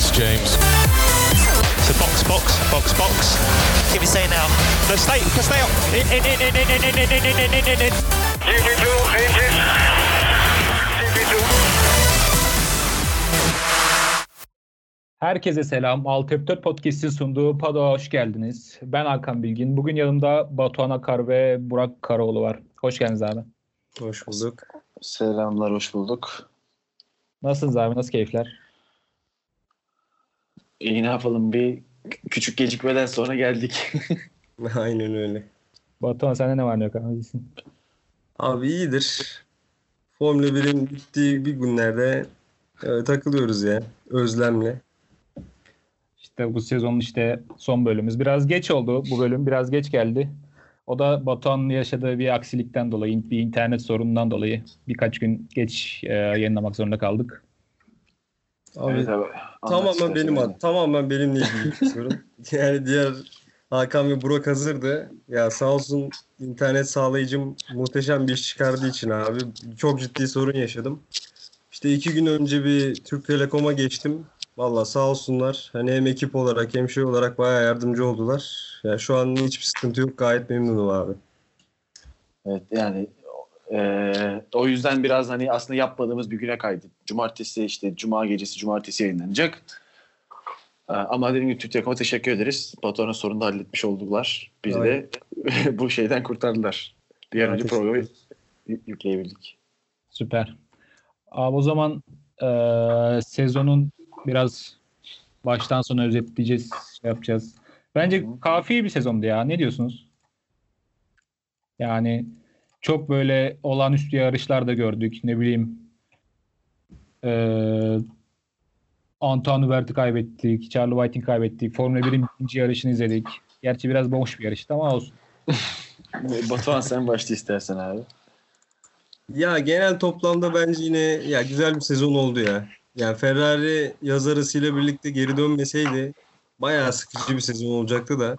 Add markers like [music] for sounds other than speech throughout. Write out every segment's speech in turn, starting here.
It's James. So box, box, box, box. Give me say now. No, stay, stay up. In, in, in, in, in, in, in, in, in, in, in, in. GP2, engine. GP2. Herkese selam. Alt F4 Podcast'in sunduğu Pado hoş geldiniz. Ben Hakan Bilgin. Bugün yanımda Batuhan Akar ve Burak Karaoğlu var. Hoş geldiniz abi. Hoş bulduk. Selamlar, hoş bulduk. Nasılsınız abi? Nasıl keyifler? İyi ne yapalım bir küçük gecikmeden sonra geldik. [laughs] Aynen öyle. Batuhan sende ne var ne yok abi? İyisin. Abi iyidir. Formula 1'in bittiği bir günlerde e, takılıyoruz ya. Özlemle. İşte bu sezonun işte son bölümümüz. Biraz geç oldu bu bölüm. Biraz geç geldi. O da Batuhan'ın yaşadığı bir aksilikten dolayı, bir internet sorunundan dolayı birkaç gün geç e, yayınlamak zorunda kaldık. Abi evet abi. tamamen benim ad, tamamen benimle [laughs] ilgili sorun. Yani diğer Hakan ve Burak hazırdı. Ya sağ olsun internet sağlayıcım muhteşem bir iş çıkardığı için abi çok ciddi sorun yaşadım. İşte iki gün önce bir Türk Telekom'a geçtim. Valla sağ olsunlar. Hani hem ekip olarak hem şey olarak bayağı yardımcı oldular. Ya şu an hiçbir sıkıntı yok. Gayet memnunum abi. Evet yani eee, o yüzden biraz hani aslında yapmadığımız bir güne kaydı. Cumartesi işte cuma gecesi cumartesi yayınlanacak. Eee, ama dediğim gibi Türk Telekom'a teşekkür ederiz. Batuhan'ın sorunu da halletmiş oldular. Bizi de [laughs] bu şeyden kurtardılar. Bir an önce programı yükleyebildik. Süper. Abi o zaman eee, sezonun biraz baştan sona özetleyeceğiz, şey yapacağız. Bence kafi bir sezondu ya. Ne diyorsunuz? Yani çok böyle olağanüstü yarışlar da gördük. Ne bileyim eee Antoine Hubert'i kaybettik. Charlie White'in kaybettik. Formula 1'in ikinci yarışını izledik. Gerçi biraz boş bir yarıştı ama olsun. [laughs] Batuhan sen başla istersen abi. Ya genel toplamda bence yine ya güzel bir sezon oldu ya. Yani Ferrari yaz arasıyla birlikte geri dönmeseydi bayağı sıkıcı bir sezon olacaktı da.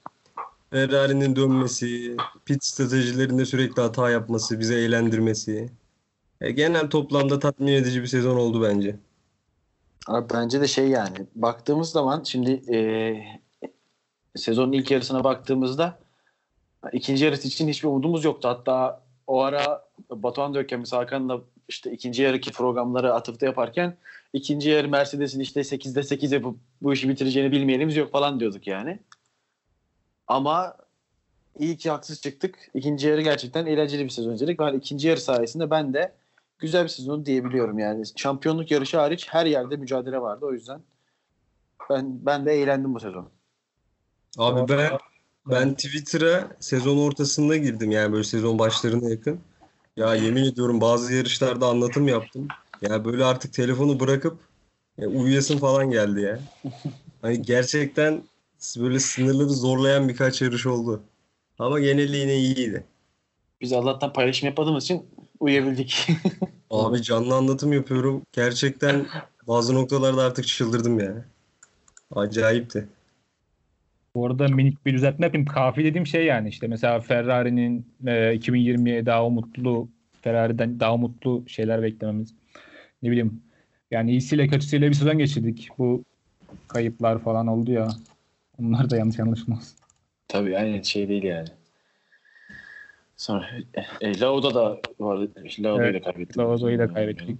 Ferrari'nin dönmesi, pit stratejilerinde sürekli hata yapması, bize eğlendirmesi. E, genel toplamda tatmin edici bir sezon oldu bence. Abi bence de şey yani baktığımız zaman şimdi eee, sezonun ilk yarısına baktığımızda ikinci yarısı için hiçbir umudumuz yoktu. Hatta o ara Batuhan Döken Hakan'la işte ikinci yarıki programları atıfta yaparken ikinci yarı Mercedes'in işte 8'de 8 yapıp bu işi bitireceğini bilmeyenimiz yok falan diyorduk yani. Ama iyi ki haksız çıktık. İkinci yarı gerçekten eğlenceli bir sezon izledik. Ben ikinci yarı sayesinde ben de güzel bir sezon diyebiliyorum yani. Şampiyonluk yarışı hariç her yerde mücadele vardı o yüzden. Ben ben de eğlendim bu sezon. Abi ben ben Twitter'a sezon ortasında girdim yani böyle sezon başlarına yakın. Ya yemin ediyorum bazı yarışlarda anlatım yaptım. Ya böyle artık telefonu bırakıp ya uyuyasın falan geldi ya. Hani gerçekten böyle sınırları zorlayan birkaç yarış oldu. Ama geneli yine iyiydi. Biz Allah'tan paylaşım yapmadığımız için uyuyabildik. [laughs] Abi canlı anlatım yapıyorum. Gerçekten [laughs] bazı noktalarda artık çıldırdım ya. Acayipti. Bu arada minik bir düzeltme yapayım. Kafi dediğim şey yani işte mesela Ferrari'nin e, 2020'ye daha umutlu Ferrari'den daha umutlu şeyler beklememiz. Ne bileyim yani iyisiyle kötüsüyle bir sezon geçirdik. Bu kayıplar falan oldu ya. Onlar da yanlış anlaşılmaz. Tabii aynen şey değil yani. Sonra e, Lauda da vardı. Lauda'yı Evet, da kaybettik. Lavazzo'yu da kaybettik.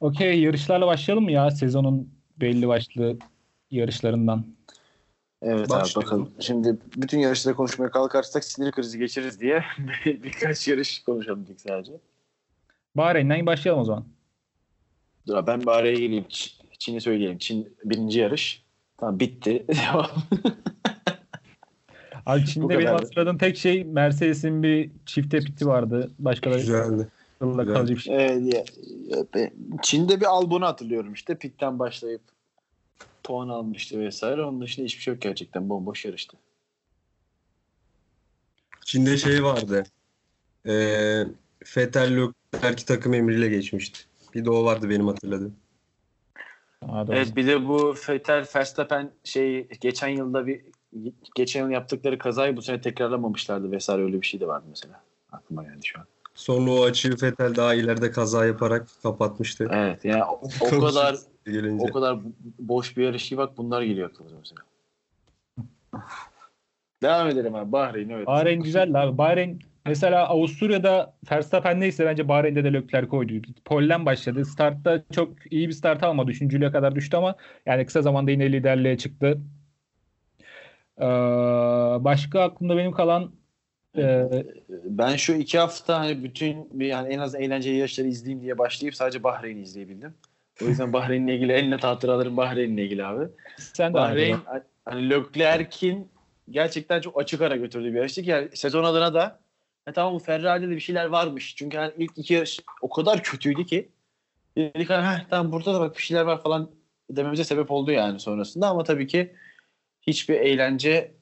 Okey yarışlarla başlayalım mı ya sezonun belli başlı yarışlarından. Evet abi Başlayalım. bakalım. Şimdi bütün yarışları konuşmaya kalkarsak sinir krizi geçiririz diye [laughs] birkaç yarış konuşalım dedik sadece. Bahreyn'den başlayalım o zaman. Dur abi, ben araya geleyim. Çin'i söyleyelim. Çin birinci yarış. Tamam bitti. [laughs] Abi Çin'de benim hatırladığım tek şey Mercedes'in bir çifte piti vardı. Başka da Güzeldi. akılda Güzel. kalıcı bir şey. Evet, ya- ya Çin'de bir Albon'u hatırlıyorum işte. Pitten başlayıp puan almıştı vesaire. Onun dışında hiçbir şey yok gerçekten. Bomboş yarıştı. Çin'de şey vardı. Ee, Vettel Leclerc takım emriyle geçmişti. Bir de o vardı benim hatırladığım. Aa, doğru. Evet bir de bu Vettel Verstappen şey geçen yılda bir geçen yıl yaptıkları kazayı bu sene tekrarlamamışlardı vesaire öyle bir şey de vardı mesela. Aklıma geldi şu an. Sonra o açığı Fetel daha ileride kaza yaparak kapatmıştı. Evet yani o, o kadar gelince. o kadar boş bir yarış ki bak bunlar geliyor aklımıza mesela. [laughs] Devam edelim abi. Bahreyn evet. Bahreyn güzel abi. Bahreyn mesela Avusturya'da Verstappen neyse bence Bahreyn'de de Leclerc koydu. Pol'den başladı. Startta çok iyi bir start almadı. Üçüncülüğe kadar düştü ama yani kısa zamanda yine liderliğe çıktı. Ee, başka aklımda benim kalan e, Ben şu iki hafta hani bütün yani en az eğlenceli yarışları izleyeyim diye başlayıp sadece Bahreyn'i izleyebildim. O yüzden Bahreyn'le ilgili en net hatıralarım Bahreyn'le ilgili abi. sen de Bahreyn hani Leclerc'in gerçekten çok açık ara götürdüğü bir yarıştı ki yani sezon adına da e tamam Ferrari'de de bir şeyler varmış. Çünkü hani ilk iki yarış o kadar kötüydü ki dedik hani "Heh, tamam burada da bak bir şeyler var falan dememize sebep oldu yani sonrasında ama tabii ki hiçbir eğlence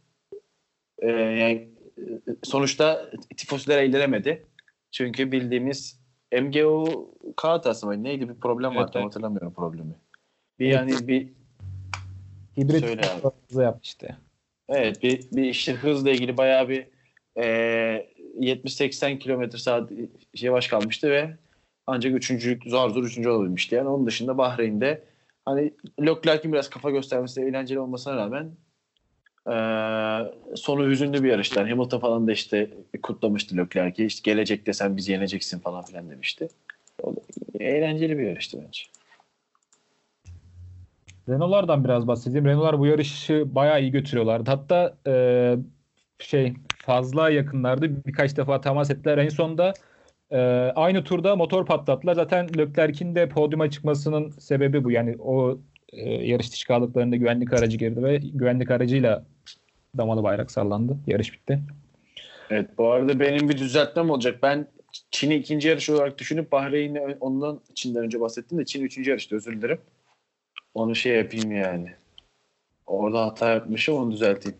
e, yani e, sonuçta tifosiler eğlenemedi. Çünkü bildiğimiz MGO hatası mı? Neydi bir problem Evet, vardı evet. hatırlamıyorum problemi. Bir yani bir Hibrit hızlı yaptı işte. Evet bir, bir işte hızla ilgili bayağı bir e, 70-80 kilometre saat yavaş kalmıştı ve ancak üçüncülük zor zor üçüncü olabilmişti. Yani onun dışında Bahreyn'de hani Leclerc'in biraz kafa göstermesi eğlenceli olmasına rağmen e, sonu hüzünlü bir yarıştı. Yani Hamilton falan da işte kutlamıştı Leclerc'i. İşte gelecekte sen bizi yeneceksin falan filan demişti. O eğlenceli bir yarıştı bence. Renault'lardan biraz bahsedeyim. Renault'lar bu yarışı bayağı iyi götürüyorlardı. Hatta e, şey fazla yakınlardı. Birkaç defa temas ettiler. En sonunda e, aynı turda motor patlattılar. Zaten Leclerc'in de podyuma çıkmasının sebebi bu. Yani o e, yarış dışı kaldıklarında güvenlik aracı girdi ve güvenlik aracıyla damalı bayrak sallandı. Yarış bitti. Evet bu arada benim bir düzeltmem olacak. Ben Çin'i ikinci yarış olarak düşünüp Bahreyn'i ondan Çin'den önce bahsettim de Çin üçüncü yarıştı özür dilerim. Onu şey yapayım yani. Orada hata yapmışım onu düzelteyim.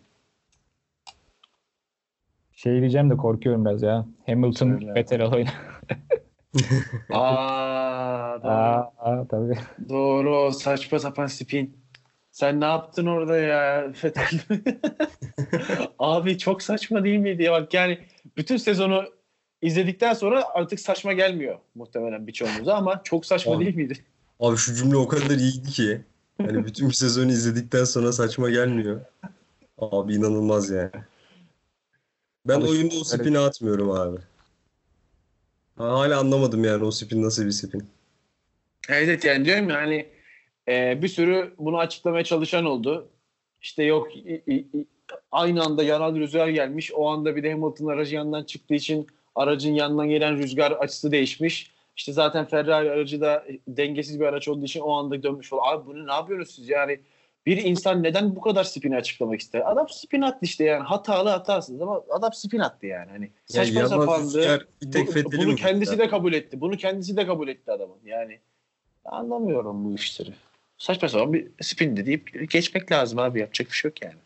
Şey diyeceğim de korkuyorum biraz ya. Hamilton. Vettel olayı. [laughs] Aa, doğru. Aa, aa, tabii. doğru saçma sapan spin. Sen ne yaptın orada ya Fetel? [laughs] Abi çok saçma değil miydi ya bak yani bütün sezonu izledikten sonra artık saçma gelmiyor muhtemelen birçoğumuza ama çok saçma Abi. değil miydi? Abi şu cümle o kadar iyiydi ki. Hani bütün bir sezonu izledikten sonra saçma gelmiyor. Abi inanılmaz yani. Ben Alış- oyunda o spini atmıyorum abi. Ha, Hala anlamadım yani o spin nasıl bir spin. Evet yani diyorum ya hani e, bir sürü bunu açıklamaya çalışan oldu. İşte yok i- i- i- aynı anda yanal rüzgar gelmiş. O anda bir de Hamilton aracı yandan çıktığı için aracın yanından gelen rüzgar açısı değişmiş. İşte zaten Ferrari aracı da dengesiz bir araç olduğu için o anda dönmüş falan. Abi bunu ne yapıyorsunuz siz yani? Bir insan neden bu kadar spini açıklamak ister? Adam spin attı işte yani hatalı hatasız ama adam spin attı yani. Hani Ya saçma Yaman sapandı. Bir tek Bu- bunu kendisi kurtardı? de kabul etti. Bunu kendisi de kabul etti adamın. Yani anlamıyorum bu işleri. Saçma sapan bir spin de deyip geçmek lazım abi. Yapacak bir şey yok yani.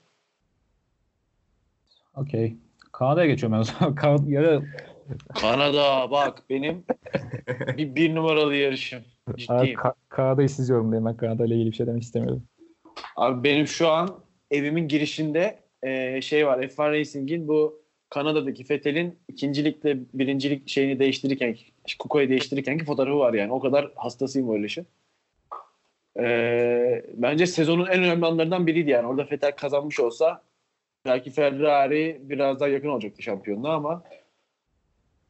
Okey. Kanada'ya geçiyorum ben o zaman. [laughs] Kan- ya da Kanada bak benim bir, bir numaralı yarışım. Abi, Ciddiyim. Ka- Kanada'yı siz yorumlayın. Ben Kanada ile ilgili bir şey demek istemiyorum. Abi benim şu an evimin girişinde e, şey var. F1 Racing'in bu Kanada'daki Fethel'in ikincilikle birincilik şeyini değiştirirken Kuko'yu değiştirirken ki fotoğrafı var yani. O kadar hastasıyım o yarışın. E, bence sezonun en önemli anlarından biriydi yani. Orada Vettel kazanmış olsa belki Ferrari biraz daha yakın olacaktı şampiyonluğa ama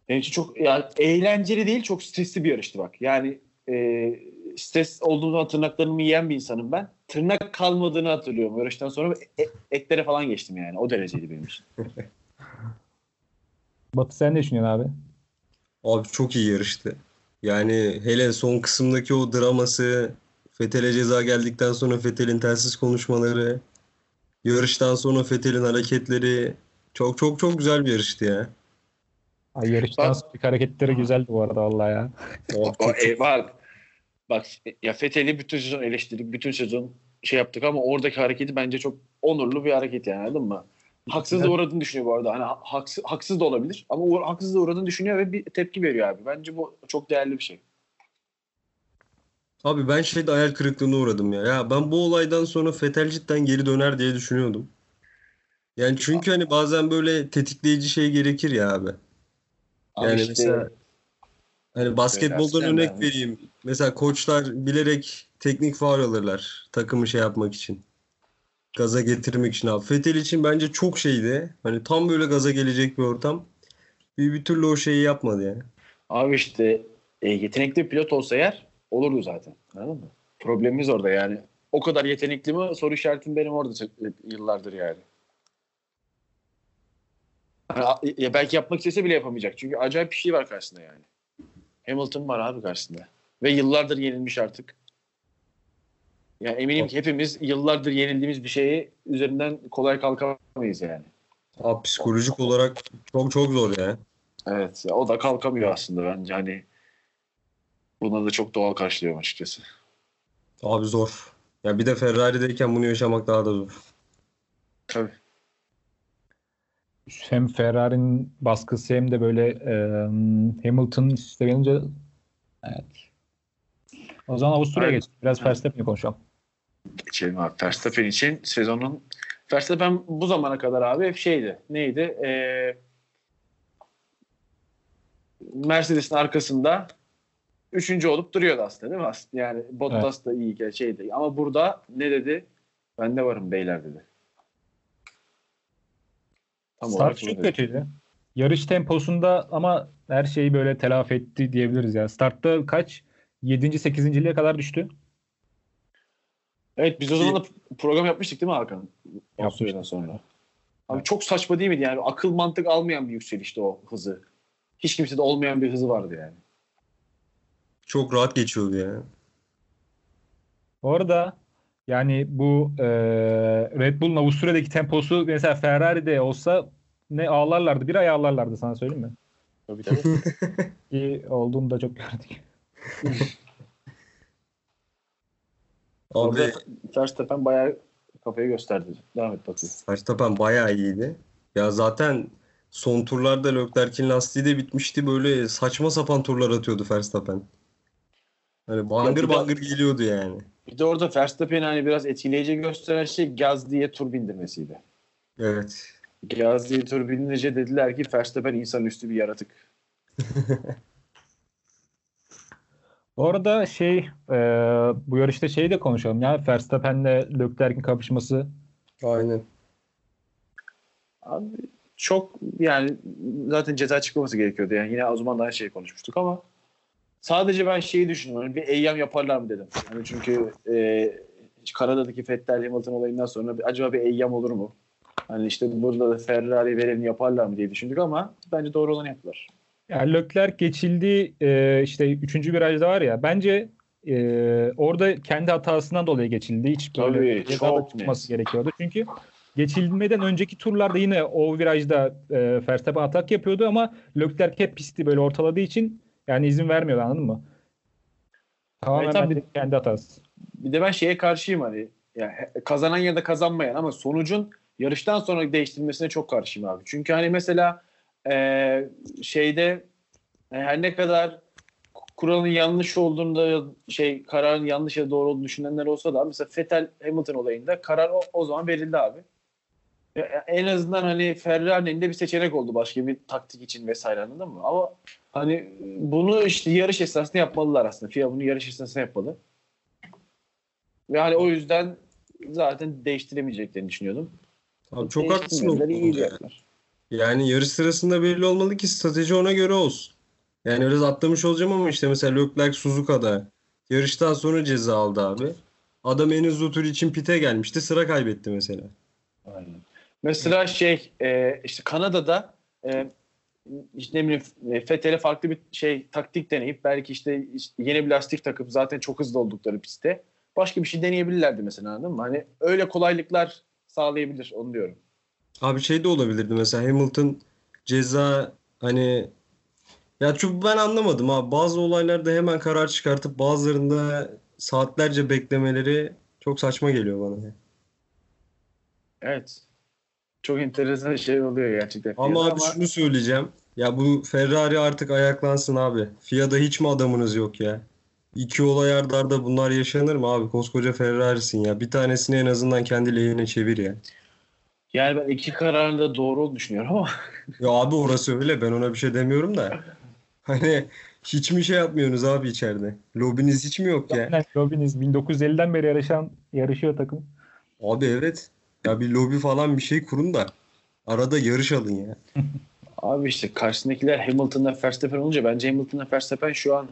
benim için çok yani eğlenceli değil çok stresli bir yarıştı bak. Yani e, stres olduğum zaman tırnaklarımı yiyen bir insanım ben. Tırnak kalmadığını hatırlıyorum. Yarıştan sonra e- etlere falan geçtim yani. O dereceydi benim için. [laughs] Batı sen ne düşünüyorsun abi? Abi çok iyi yarıştı. Yani hele son kısımdaki o draması, Fethel'e ceza geldikten sonra Fethel'in telsiz konuşmaları, yarıştan sonra Fethel'in hareketleri çok çok çok güzel bir yarıştı ya. Ay, yarıştan sonraki hareketleri güzeldi bu arada vallahi ya. Abi O, e, bak, bak ya Fethel'i bütün sezon eleştirdik. Bütün sezon şey yaptık ama oradaki hareketi bence çok onurlu bir hareket yani anladın mı? Haksız da uğradığını düşünüyor bu arada. Hani ha- haksız, haksız da olabilir ama uğra- haksız da uğradığını düşünüyor ve bir tepki veriyor abi. Bence bu çok değerli bir şey. Abi ben şeyde hayal kırıklığına uğradım ya. Ya ben bu olaydan sonra Fettel cidden geri döner diye düşünüyordum. Yani çünkü hani bazen böyle tetikleyici şey gerekir ya abi. Abi Yani işte mesela Hani basketboldan örnek vereyim. Mesela koçlar bilerek teknik faul alırlar takımı şey yapmak için. Gaza getirmek için abi. Fethel için bence çok şeydi. Hani tam böyle gaza gelecek bir ortam. Bir, bir türlü o şeyi yapmadı yani. Abi işte e, yetenekli pilot olsa eğer olurdu zaten. Anladın mı? Problemimiz orada yani. O kadar yetenekli mi? Soru işaretim benim orada çok- yıllardır yani. A- ya belki yapmak istese bile yapamayacak. Çünkü acayip bir şey var karşısında yani. Hamilton var abi karşısında. Ve yıllardır yenilmiş artık. Yani eminim ki hepimiz yıllardır yenildiğimiz bir şeyi üzerinden kolay kalkamayız yani. Abi psikolojik olarak çok çok zor ya. Evet. ya o da kalkamıyor aslında bence. Hani buna da çok doğal karşılıyorum açıkçası. Abi zor. Ya bir de Ferrari'deyken bunu yaşamak daha da zor. Tabii. Hem Ferrari'nin baskısı hem de böyle e, Hamilton üste gelince evet. O zaman Avusturya'ya geç. Biraz Verstappen'i konuşalım. Geçelim abi. Verstappen için sezonun Verstappen bu zamana kadar abi hep şeydi. Neydi? Ee, Mercedes'in arkasında üçüncü olup duruyordu aslında değil mi? Aslında yani Bottas da iyi şeydi. Ama burada ne dedi? Ben de varım beyler dedi. Tam Start çok kötüydü. Yarış temposunda ama her şeyi böyle telafi etti diyebiliriz ya. Startta kaç? 7. 8. kadar düştü. Evet biz o zaman da program yapmıştık değil mi Hakan? Yapmıştık. Sonra. Abi çok saçma değil miydi yani? Akıl mantık almayan bir yükselişti o hızı. Hiç kimsede olmayan bir hızı vardı yani. Çok rahat geçiyordu ya. Orada yani bu e, Red Bull'un Avusturya'daki temposu mesela Ferrari'de olsa ne ağlarlardı. Bir ay ağlarlardı sana söyleyeyim mi? Tabii tabii. [laughs] İyi olduğunu da çok gördük. [laughs] Abi Verstappen bayağı kafayı gösterdi. Devam et bakayım. Verstappen bayağı iyiydi. Ya zaten son turlarda Leclerc'in lastiği de bitmişti. Böyle saçma sapan turlar atıyordu Verstappen. Hani bangır bangır geliyordu yani. Bir de orada Verstappen'i hani biraz etkileyici gösteren şey gaz diye tur bindirmesiydi. Evet. Gaz diye tur bindirince dediler ki Verstappen insanüstü bir yaratık. [laughs] Orada şey e, bu yarışta şeyi de konuşalım ya Verstappen'le Leclerc'in kapışması Aynen. Abi çok yani zaten ceza çıkmaması gerekiyordu. Yani yine o zaman da aynı şeyi konuşmuştuk ama sadece ben şeyi düşünüyorum. Hani bir eyyam yaparlar mı dedim. Hani çünkü e, Kanada'daki Vettel Hamilton olayından sonra bir, acaba bir eyyam olur mu? Hani işte burada da Ferrari verelim yaparlar mı diye düşündük ama bence doğru olanı yaptılar. Yani Leclerc geçildiği e, işte üçüncü virajda var ya bence e, orada kendi hatasından dolayı geçildi. Hiç böyle Tabii, da çok çıkması net. gerekiyordu. Çünkü geçilmeden önceki turlarda yine o virajda e, Verstappen atak yapıyordu ama Leclerc hep pisti böyle ortaladığı için yani izin vermiyordu anladın mı? Tamamen Evet, tabii. kendi hatası. Bir de ben şeye karşıyım hani yani kazanan ya da kazanmayan ama sonucun yarıştan sonra değiştirilmesine çok karşıyım abi. Çünkü hani mesela e, şeyde her ne kadar kuralın yanlış olduğunda şey kararın yanlış ya doğru olduğunu düşünenler olsa da mesela Vettel Hamilton olayında karar o, o zaman verildi abi. En azından hani Ferrari'nin de bir seçenek oldu başka bir taktik için vesaire anladın mı? Ama hani bunu işte yarış esnasında yapmalılar aslında. FIA bunu yarış esnasında yapmalı. Ve hani o yüzden zaten değiştiremeyeceklerini düşünüyordum. Abi çok haklısın. o Değiştirmediler, iyi yaptılar. Yani yarış sırasında belli olmalı ki strateji ona göre olsun. Yani biraz atlamış olacağım ama işte mesela Leclerc Suzuka'da yarıştan sonra ceza aldı abi. Adam en hızlı tur için pite gelmişti. Sıra kaybetti mesela. Aynen. Mesela şey e, işte Kanada'da e, işte ne bileyim e, Fethel'e farklı bir şey taktik deneyip belki işte, işte yeni bir lastik takıp zaten çok hızlı oldukları pistte başka bir şey deneyebilirlerdi mesela anladın mı? Hani öyle kolaylıklar sağlayabilir onu diyorum. Abi şey de olabilirdi mesela Hamilton ceza hani ya çok ben anlamadım abi. Bazı olaylarda hemen karar çıkartıp bazılarında saatlerce beklemeleri çok saçma geliyor bana. Evet. Çok enteresan şey oluyor gerçekten. Ama FIA'da abi şunu söyleyeceğim. Ya bu Ferrari artık ayaklansın abi. FIA'da hiç mi adamınız yok ya? İki olay arda arda bunlar yaşanır mı abi? Koskoca Ferrari'sin ya. Bir tanesini en azından kendi lehine çevir ya. Yani ben iki kararın da doğru olduğunu düşünüyorum ama [laughs] Ya abi orası öyle. Ben ona bir şey demiyorum da. Hani Hiç mi şey yapmıyorsunuz abi içeride? Lobiniz hiç mi yok ya? Aynen, Robiniz 1950'den beri yarışan yarışıyor takım. Abi evet. Ya bir lobi falan bir şey kurun da arada yarış alın ya. [laughs] Abi işte karşısındakiler Hamilton'la Verstappen olunca bence Hamilton'la Verstappen şu an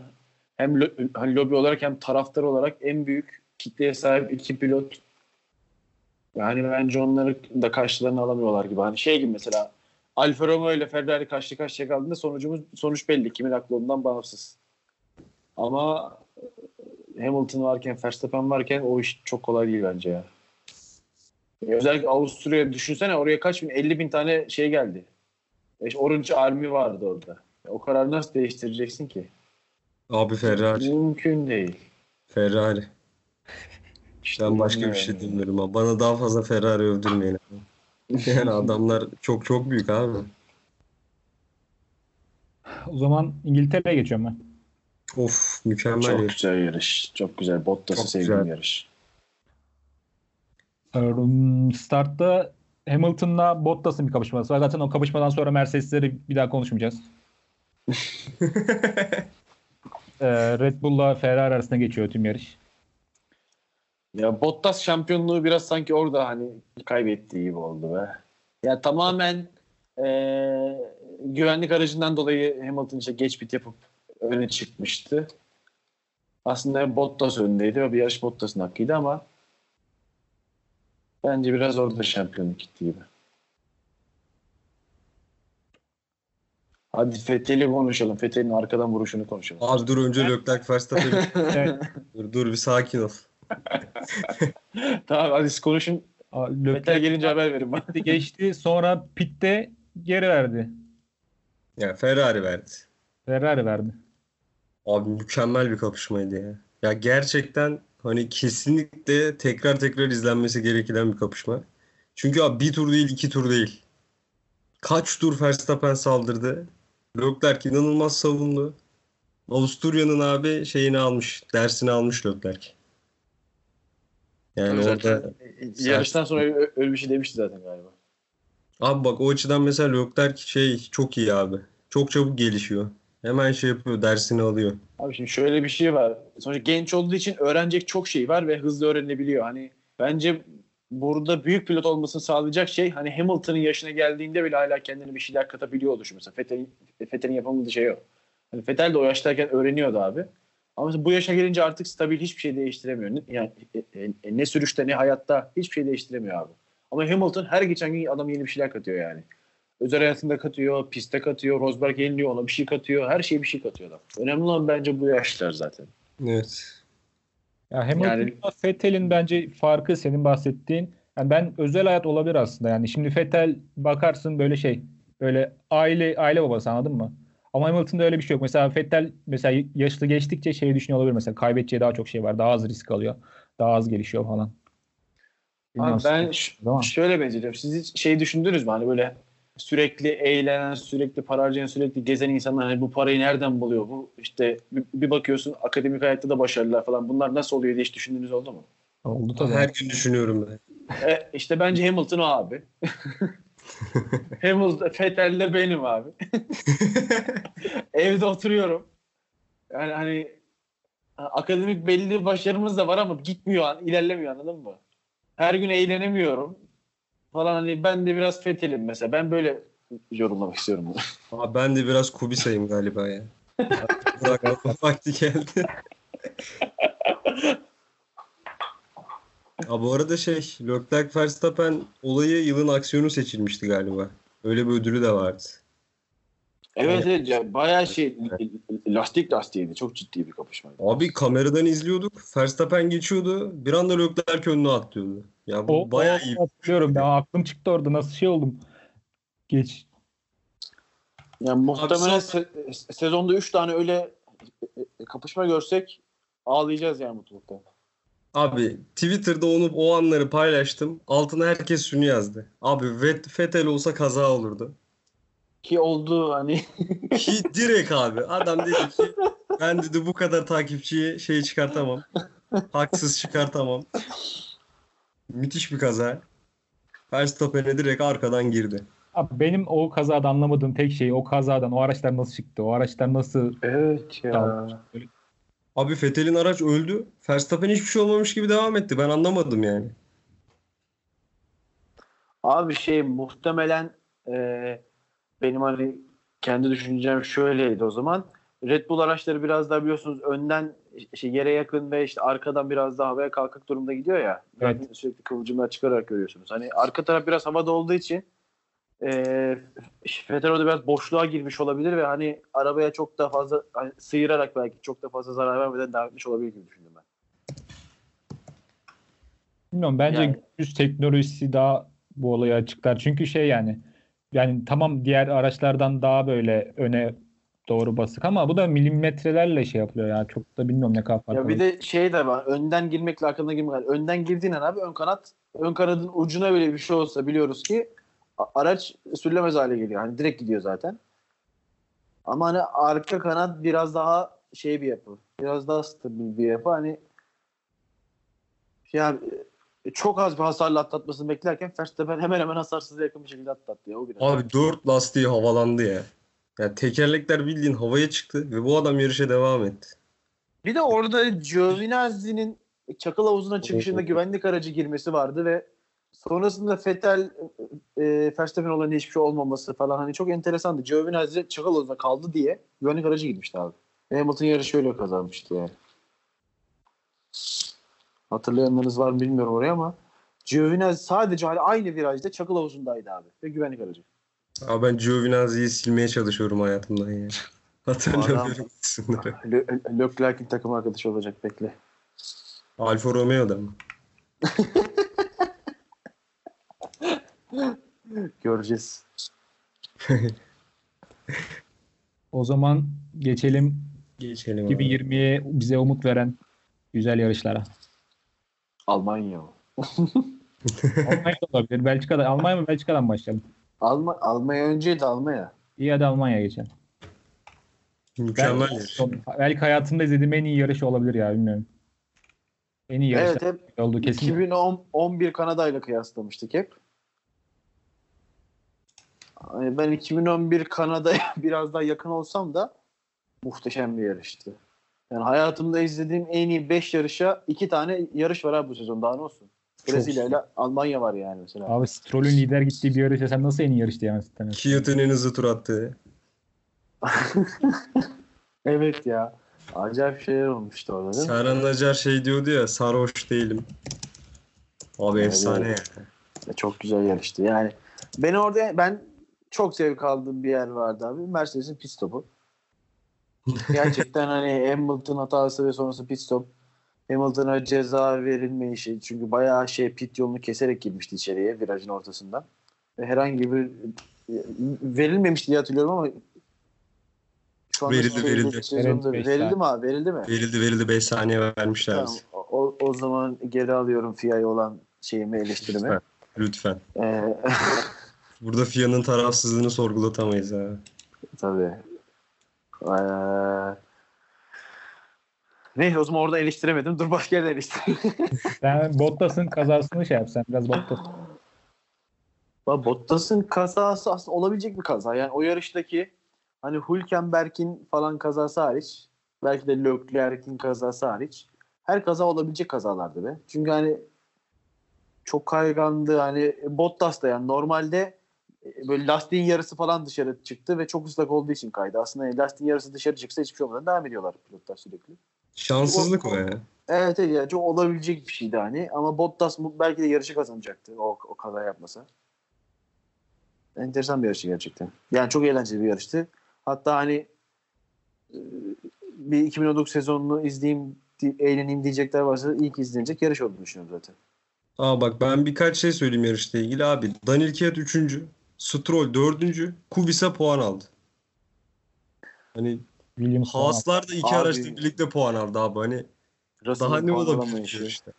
hem lo- hani lobi olarak hem taraftar olarak en büyük kitleye sahip iki pilot. Yani bence onları da karşılarına alamıyorlar gibi. Hani şey gibi mesela Alfa Romeo ile Ferrari karşı karşıya kaldığında sonucumuz sonuç belli. Kimin haklı olduğundan bağımsız. Ama Hamilton varken, Verstappen varken o iş çok kolay değil bence ya. Özellikle Avusturya düşünsene oraya kaç bin 50 bin tane şey geldi. E, Orange Army vardı orada. O kararı nasıl değiştireceksin ki? Abi Ferrari. Mümkün değil. Ferrari. İşte Ben başka bir şey demiyorum abi. Bana daha fazla Ferrari övdürmeyin. abi. Yani adamlar çok çok büyük abi. O zaman İngiltere'ye geçiyorum ben. Of mükemmel Çok yarış. güzel yarış. Çok güzel. Bottas'ı sevdiğim güzel. yarış. Ee, Startta Hamilton'la Bottas'ın bir kapışması var. Zaten o kapışmadan sonra Mercedes'leri bir daha konuşmayacağız. [laughs] Ee, Red Bull'la Ferrari arasında geçiyor tüm yarış. Ya Bottas şampiyonluğu biraz sanki orada hani kaybettiği gibi oldu be. Ya tamamen eee, güvenlik aracından dolayı Hamilton işte geç bit yapıp öne çıkmıştı. Aslında Bottas öndeydi ve bir yarış Bottas'ın hakkıydı ama bence biraz orada şampiyonluk gitti gibi. Hadi Fethel'i konuşalım. Fethel'in arkadan vuruşunu konuşalım. Abi dur önce Leclerc Verstappen. Evet. [laughs] dur, dur bir sakin ol. [laughs] tamam hadi konuşun. Leclerc gelince haber verin bana. geçti sonra pitte geri verdi. Ya Ferrari verdi. Ferrari verdi. Abi mükemmel bir kapışmaydı ya. Ya gerçekten hani kesinlikle tekrar tekrar izlenmesi gereken bir kapışma. Çünkü abi bir tur değil iki tur değil. Kaç tur Verstappen saldırdı. Leclerc inanılmaz savundu. Avusturya'nın abi şeyini almış. Dersini almış Leclerc. Yani Zaten orada Yarıştan sonra öyle bir şey demişti zaten galiba. abi bak o açıdan mesela Leclerc şey çok iyi abi. Çok çabuk gelişiyor. Hemen şey yapıyor, dersini alıyor. Abi şimdi şöyle bir şey var. Sonuçta genç olduğu için öğrenecek çok şey var ve hızlı öğrenilebiliyor. Hani bence burada büyük pilot olmasını sağlayacak şey hani Hamilton'ın yaşına geldiğinde bile hala kendine bir şeyler katabiliyor oluşu. Mesela Vettel'in Vettel'in yapamadığı şey o. Hani Vettel de o yaştayken öğreniyordu abi. Ama bu yaşa gelince artık stabil hiçbir şey değiştiremiyor. Ne- Yani e, e, ne sürüşte ne hayatta hiçbir şey değiştiremiyor abi. Ama Hamilton her geçen gün adam yeni bir şeyler katıyor yani. Özel hayatında katıyor, pistte katıyor, Rosberg yeniliyor ona bir şey katıyor. Her şeye bir şey katıyor adam. Önemli olan bence bu yaşlar zaten. Evet. Ya Hamilton'la Yani- Vettel'in bence farkı senin bahsettiğin. Yani ben özel hayat olabilir aslında. Yani şimdi Vettel bakarsın böyle şey. Böyle aile aile babası anladın mı? Ama Hamilton'da öyle bir şey yok. Mesela Vettel mesela yaşlı geçtikçe şey düşünüyor olabilir mesela. Kaybedeceği daha çok şey var. Daha az risk alıyor. Daha az gelişiyor falan. Bilmiyorum Abi ben ş- şöyle benzetiyorum. Siz hiç şey düşündünüz mü? Hani böyle sürekli eğlenen, sürekli para harcayan, sürekli gezen insanlar hani bu parayı nereden buluyor? Bu işte bir, bir bakıyorsun akademik hayatta da başarılılar falan. Bunlar nasıl oluyor diye hiç düşündüğünüz oldu mu? Oldu tabii. Her gün düşünüyorum ben. E, işte bence Hamilton o abi. [laughs] [laughs] Hamilton, Vettel'le benim abi. [laughs] Evde oturuyorum. Yani hani akademik belli başarımız da var ama gitmiyor, ilerlemiyor anladın mı? Her gün eğlenemiyorum falan hani ben de biraz Fethel'im mesela. Ben böyle yorumlamak istiyorum bunu. [laughs] Abi ben de biraz Kubisa'yım galiba ya. Bırakma vakti geldi. Ya bu arada şey, Leclerc Verstappen olayı yılın aksiyonu seçilmişti galiba. Öyle bir ödülü de vardı. Evet evet ya bayağı şey lastik lastiğiydi. Çok ciddi bir kapışmaydı. Abi kameradan izliyorduk. Verstappen geçiyordu. Bir anda Leclerc önüne atlıyordu. Ya bu O, bayağı o- iyi. hatırlıyorum. Ben aklım çıktı orada. Nasıl şey oldum. Geç. Yani muhtemelen se- sezonda 3 tane öyle e, kapışma görsek ağlayacağız yani mutluluktan. Abi Twitter'da onu o anları paylaştım. Altına herkes şunu yazdı. Abi Vettel olsa kaza olurdu. Ki oldu hani Ki [laughs] direkt abi. Adam dedi ki ben dedi bu kadar takipçiyi şey çıkartamam. Haksız çıkartamam. Müthiş bir kaza. Verstappen'e direkt arkadan girdi. Abi benim o kazada anlamadığım tek şey o kazadan o araçlar nasıl çıktı? O araçlar nasıl Evet ya. Tamam. Abi Fethel'in araç öldü. Verstappen hiçbir şey olmamış gibi devam etti. Ben anlamadım yani. Abi şey muhtemelen e, benim hani kendi düşüncem şöyleydi o zaman. Red Bull araçları biraz daha biliyorsunuz önden şey, yere yakın ve işte arkadan biraz daha havaya kalkık durumda gidiyor ya. Evet. Sürekli kıvılcımlar çıkararak görüyorsunuz. Hani arka taraf biraz havada olduğu için e, Vettel orada biraz boşluğa girmiş olabilir ve hani arabaya çok daha fazla hani sıyırarak belki çok da fazla zarar vermeden devam etmiş olabilir gibi düşündüm ben. Bilmiyorum bence Yani- güç teknolojisi daha bu olayı açıklar. Çünkü şey yani yani tamam diğer araçlardan daha böyle öne doğru basık ama bu da milimetrelerle şey yapılıyor ya. Çok da bilmiyorum ne kadar fark Ya bir de şey de var. Önden girmekle arkadan girmek. Önden girdiğin an abi ön kanat ön kanadın ucuna bile bir şey olsa biliyoruz ki araç sürülemez hale geliyor. Hani direkt gidiyor zaten. Ama hani arka kanat biraz daha şey bir yapı. Biraz daha stabil bir yapı. Hani yani e, çok az bir hasarla atlatmasını beklerken Verstappen hemen hemen hasarsız yakın bir şekilde atlattı ya. O biraz. Abi 4 lastiği havalandı ya. Yani tekerlekler bildiğin havaya çıktı ve bu adam yarışa devam etti. Bir de orada Giovinazzi'nin Çakıl Havuzu'na çıkışında güvenlik aracı girmesi vardı ve sonrasında Vettel e, Verstappen olan hiçbir şey olmaması falan hani çok enteresandı. Giovinazzi Çakıl Havuzu'na kaldı diye güvenlik aracı girmişti abi. Hamilton yarışı öyle kazanmıştı yani. Hatırlayanlarınız var mı bilmiyorum oraya ama Giovinazzi sadece hani aynı virajda Çakıl Havuzu'ndaydı abi ve güvenlik aracı. Abi ben Giovinazzi'yi silmeye çalışıyorum hayatımdan ya. [laughs] Hatırlamıyorum isimleri. Le- Leclerc'in takım arkadaşı olacak bekle. Alfa Romeo'da mı? [laughs] Göreceğiz. O zaman geçelim Geçelim abi. 2020'ye bize umut veren güzel yarışlara. Almanya. Almanya da olabilir. Belçika'da Almanya mı Belçika'dan başlayalım. Alma, Almanya önceydi Almanya. İyi hadi Almanya'ya geçelim. Mükemmel Belki, belki hayatımda izlediğim en iyi yarış olabilir ya bilmiyorum. En iyi yarış Evet hep oldu kesin. 2011 Kanada ile kıyaslamıştık hep. Hani ben 2011 Kanada'ya [laughs] biraz daha yakın olsam da muhteşem bir yarıştı. Yani hayatımda izlediğim en iyi 5 yarışa 2 tane yarış var abi bu sezon daha ne olsun. Brezilya ile Almanya var yani mesela. Abi Stroll'ün lider gittiği bir yarışa sen nasıl en iyi yarış diyemezsin? Taner? Kiyot'un en hızlı tur attı. [laughs] Evet ya. Acayip şeyler olmuştu orada değil mi? Serhan Acar şey diyordu ya sarhoş değilim. Abi Evet, efsane ya. evet. Çok güzel yarıştı. Yani ben orada ben çok zevk aldığım bir yer vardı abi. Mercedes'in pit stopu. Gerçekten hani [laughs] Hamilton hatası ve sonrası pit stop. Hamilton'a ceza verilme işi. Çünkü bayağı şey pit yolunu keserek girmişti içeriye virajın ortasında. Ve herhangi bir verilmemişti diye hatırlıyorum ama şu anda Verildi, verildi. sezonda- Verildi, verildi mi abi? Verildi mi? Verildi verildi 5 saniye vermişler. Tamam. O, o zaman geri alıyorum FIA'ya olan şeyimi eleştirimi. Lütfen. Lütfen. Ee, [laughs] Burada FIA'nın tarafsızlığını sorgulatamayız ha. Tabii. Ee, neyse o zaman orada eleştiremedim. Dur başka yerde eleştireyim. [laughs] Sen Bottas'ın kazasını şey yapsan biraz Bottas. Bottas'ın kazası aslında olabilecek bir kaza. Yani o yarıştaki hani Hülkenberg'in falan kazası hariç belki de Leclerc'in kazası hariç her kaza olabilecek kazalardı be. Çünkü hani çok kaygandı. Hani Bottas da yani normalde böyle lastiğin yarısı falan dışarı çıktı ve çok ıslak olduğu için kaydı. Aslında yani lastiğin yarısı dışarı çıksa hiçbir şey olmadan devam ediyorlar pilotlar sürekli. Şanssızlık o ya. Evet, evet yani çok olabilecek bir şeydi hani ama Bottas belki de yarışı kazanacaktı o, o kaza yapmasa. Enteresan bir yarıştı gerçekten. Yani çok eğlenceli bir yarıştı. Hatta hani e, bir 2019 sezonunu izleyeyim, eğleneyim diyecekler varsa ilk izlenecek yarış olduğunu düşünüyorum zaten. Aa bak ben birkaç şey söyleyeyim yarışla ilgili abi. Daniel Kvyat 3. Stroll 4. Kubica puan aldı. Hani Williams. Haaslar da iki Abi. araçla birlikte puan aldı abi. Hani Russell'ın daha ne olabilir yarışta?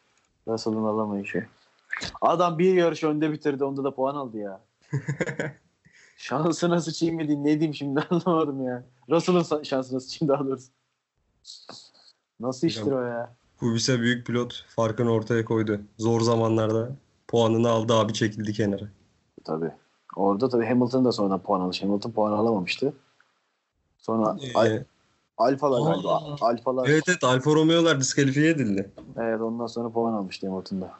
Russell'ın alamayışı. Adam bir yarış önde bitirdi onda da puan aldı ya. [laughs] Şansına sıçayım mı diyeyim ne diyeyim şimdi [laughs] anlamadım ya. Russell'ın şansına sıçayım daha doğrusu. Nasıl iştir o ya? Kubica büyük pilot farkını ortaya koydu. Zor zamanlarda puanını aldı abi çekildi kenara. Tabii. Orada tabii Hamilton da sonradan puan almış. Hamilton puan alamamıştı. Sonra Al- Ee, Alfalar Aa. galiba. Alfalar. evet evet Alfa Romeo'lar diskalifiye edildi. Evet ondan sonra puan almıştı Hamilton'da.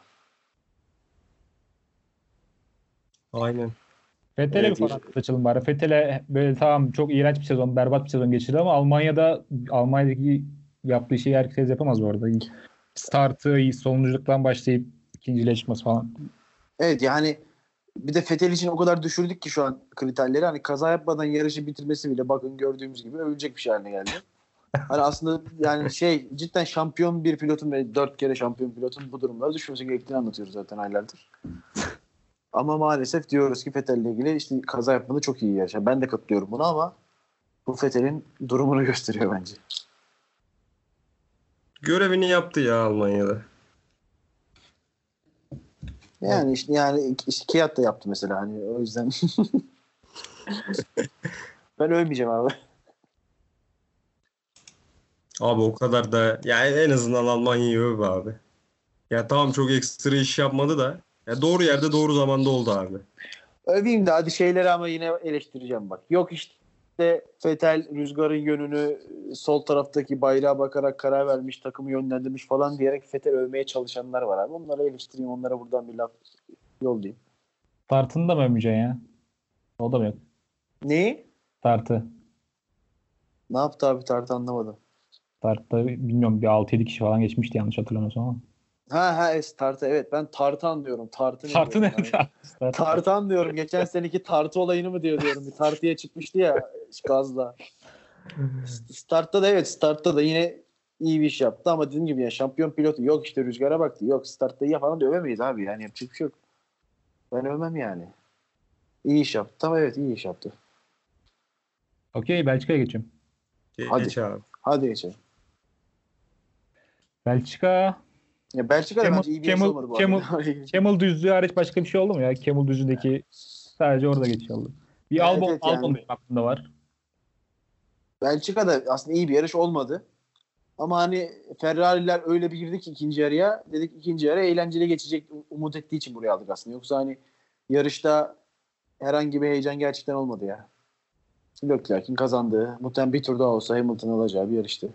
Aynen. Fethel'e Evet, bir parantez açalım bari. Fethel'e böyle tamam çok iğrenç bir sezon, berbat bir sezon geçirdi ama Almanya'da Almanya'daki yaptığı şeyi herkes yapamaz bu arada. Startı, iyi sonunculuktan başlayıp ikinciliğe çıkması falan. Evet yani bir de Fettel için o kadar düşürdük ki şu an kriterleri. Hani kaza yapmadan yarışı bitirmesi bile bakın gördüğümüz gibi övülecek bir şey haline geldi. Hani aslında yani [laughs] şey cidden şampiyon bir pilotun ve dört kere şampiyon pilotun bu durumlara düşmesi gerektiğini anlatıyoruz zaten aylardır. Ama maalesef diyoruz ki Fettel'le ilgili işte kaza yapmadı çok iyi yarış. Ben de katılıyorum buna ama bu Fettel'in durumunu gösteriyor bence. Görevini yaptı ya Almanya'da. Yani işte yani işte Kiat da yaptı mesela hani o yüzden [laughs] ben övmeyeceğim abi. Abi o kadar da yani en azından Almanya'yı öv abi. Ya tamam çok ekstra iş yapmadı da ya doğru yerde doğru zamanda oldu abi. Öveyim de hadi şeyleri ama yine eleştireceğim bak. Yok işte Fetel rüzgarın yönünü sol taraftaki bayrağa bakarak karar vermiş, takımı yönlendirmiş falan diyerek Fetel övmeye çalışanlar var abi. Onları eleştireyim, onlara buradan bir laf yollayayım. Startını da mı övmeyeceksin ya? O da mı yok? Neyi? Startı. Ne yaptı abi tartı anlamadım. Startta bilmiyorum bir 6-7 kişi falan geçmişti yanlış hatırlamıyorsam ama. Ha ha evet tartı evet ben tartan diyorum. Tartı ne diyorum [laughs] ne? Start- Tartan diyorum. Geçen seneki tartı olayını mı diyor diyorum. Bir tartıya çıkmıştı ya gazla. Startta da evet startta da yine iyi bir iş yaptı ama dediğim gibi ya şampiyon pilotu yok işte rüzgara baktı. Yok startta iyi falan da övemeyiz abi yani yapacak bir şey yok. Ben övmem yani. İyi iş yaptı ama evet iyi iş yaptı. Okey Belçika'ya geçiyorum. Hadi. Geç abi. Hadi geçelim. Belçika Ya Belçika'da Camel- bence iyi bir yarış Camel- olmadı bu Camel- arada. Camel [laughs] düzlüğü hariç başka bir şey oldu mu ya? Camel düzlüğündeki sadece orada geçiş oldu. Bir Evet, Albon, evet yani. Albon benim aklımda var. Belçika'da aslında iyi bir yarış olmadı. Ama hani Ferrari'ler öyle bir girdi ki ikinci yarıya. Dedik ikinci yarı eğlenceli geçecek umut ettiği için buraya aldık aslında. Yoksa hani yarışta herhangi bir heyecan gerçekten olmadı ya. Leclerc'in kazandığı, muhtemelen bir tur daha olsa Hamilton alacağı bir yarıştı.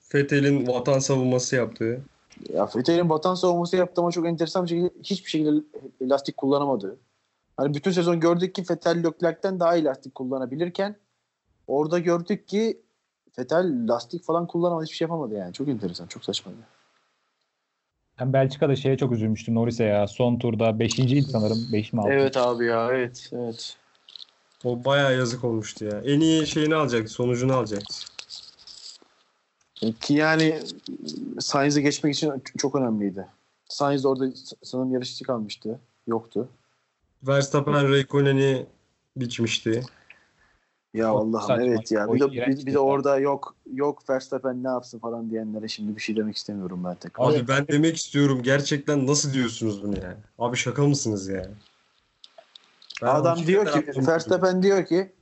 Fethel'in vatan savunması yaptığı. Ya Vettel'in vatan savunması yaptı ama çok enteresan bir şekilde hiçbir şekilde lastik kullanamadı. Hani bütün sezon gördük ki Vettel Leclerc'ten daha iyi lastik kullanabilirken orada gördük ki Vettel lastik falan kullanamadı hiçbir şey yapamadı yani. Çok enteresan, çok saçmaydı. Ben Belçika'da şeye çok üzülmüştüm Norris'e ya. Son turda 5.ydi sanırım. 5 mi 6? Evet abi ya, evet, evet. O bayağı yazık olmuştu ya. En iyi şeyini alacaktı, sonucunu alacaktı. Ki yani Sainz'e geçmek için çok önemliydi. Sainz orada sanırım yarışçı kalmıştı. Yoktu. Verstappen Raikkonen'i biçmişti. Ya Çok Allah'ım saçma. evet ya. Bir de, bir, bir de orada yok yok Verstappen ne yapsın falan diyenlere şimdi bir şey demek istemiyorum ben tekrar. Abi ben demek istiyorum gerçekten nasıl diyorsunuz bunu ya? Abi şaka mısınız ya? Ben Adam diyor ki. Verstappen diyor ki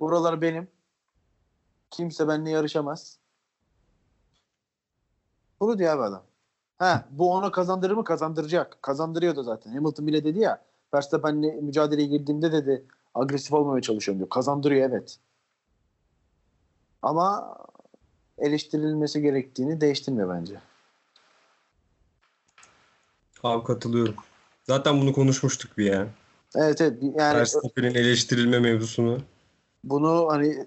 buralar benim. Kimse benimle yarışamaz. Bunu diyor abi adam. Ha, bu ona kazandırır mı? Kazandıracak. Kazandırıyor da zaten. Hamilton bile dedi ya Verstappen'le mücadeleye girdiğimde dedi agresif olmamaya çalışıyorum diyor. Kazandırıyor evet. Ama eleştirilmesi gerektiğini değiştirmiyor bence. Abi katılıyorum. Zaten bunu konuşmuştuk bir ya. Evet evet yani Verstappen'in eleştirilme mevzusunu. bunu hani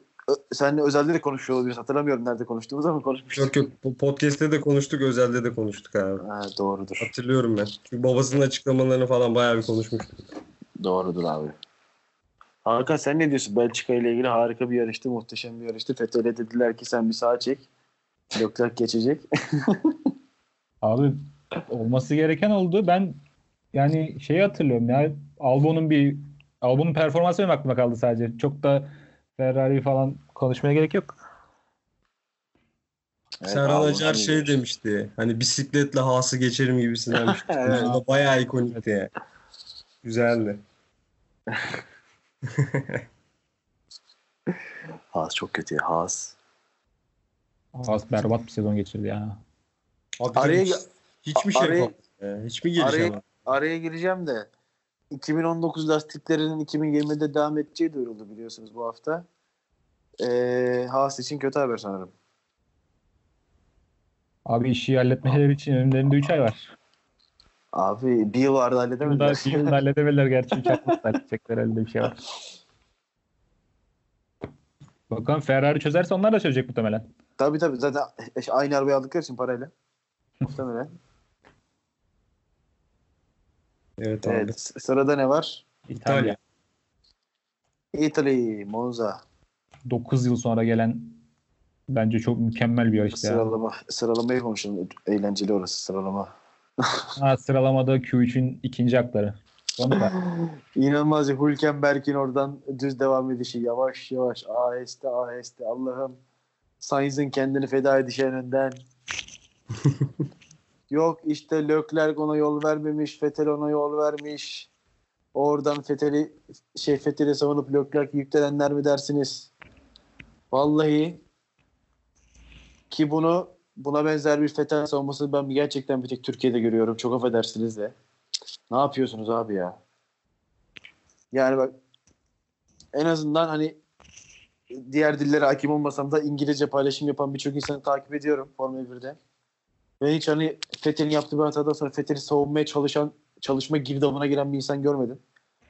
seninle özelde de konuşuyor olabiliriz. Hatırlamıyorum nerede konuştuğumuz ama konuşmuştuk. Yok yok bu podcast'te de konuştuk, özelde de konuştuk abi. Ha, doğrudur. Hatırlıyorum ben. Çünkü babasının açıklamalarını falan bayağı bir konuşmuştuk. Doğrudur abi. Hakan sen ne diyorsun? Belçika ile ilgili harika bir yarıştı, muhteşem bir yarıştı. Fethel'e dediler ki sen bir sağa çek. Leclerc geçecek. [laughs] Abi olması gereken oldu. Ben yani şeyi hatırlıyorum ya Albon'un bir Albon'un performansı benim aklıma kaldı sadece. Çok da Ferrari falan konuşmaya gerek yok. Evet, Serhan Acar şey yarış. demişti. Hani bisikletle Haas'ı geçerim gibisinden [laughs] demişti. Evet. O da bayağı ikonikti ya. Güzeldi. [laughs] Haas çok kötü ya. Haas. Haas berbat bir sezon geçirdi ya. Abi Araya- hiç, hiç mi şey araya- yapamadı ya? Hiç mi gelişemedi? Araya gireceğim de 2019 lastiklerinin 2020'de devam edeceği duyuruldu biliyorsunuz bu hafta. Ee, Haas için kötü haber sanırım. Abi işi halletmeleri için önlerinde 3 ay var. Abi bir yıl vardı halledemediler. bir yılda halledebilirler gerçi 3 ay halledecekler [laughs] elde bir şey var. Bakalım Ferrari çözerse onlar da çözecek muhtemelen. tabii tabii zaten aynı arabayı aldıkları için parayla. Muhtemelen. Evet abi. Evet. Sırada ne var? İtalya. Italy, Monza. 9 yıl sonra gelen bence çok mükemmel bir yarıştı ya. Sıralama, sıralamayı konuşalım. Eğlenceli orası sıralama. Ha, sıralamada Q3'ün ikinci hakları. [laughs] İnanılmaz ya Hülkenberg'in oradan düz devam edişi yavaş yavaş aheste aheste Allah'ım Sainz'in kendini feda edişi en önden. [laughs] Yok işte Leclerc ona yol vermemiş, Vettel ona yol vermiş. Oradan Vettel'i şey Vettel'i savunup Leclerc yüklenenler mi dersiniz? Vallahi ki bunu buna benzer bir Vettel savunması ben gerçekten bir tek Türkiye'de görüyorum. Çok affedersiniz de. Ne yapıyorsunuz abi ya? Yani bak en azından hani diğer dillere hakim olmasam da İngilizce paylaşım yapan birçok insanı takip ediyorum Formula 1'de. Ve hiç hani Fethel'in yaptığı bir hatadan sonra Fethel'i savunmaya çalışan, çalışma girdabına giren bir insan görmedim.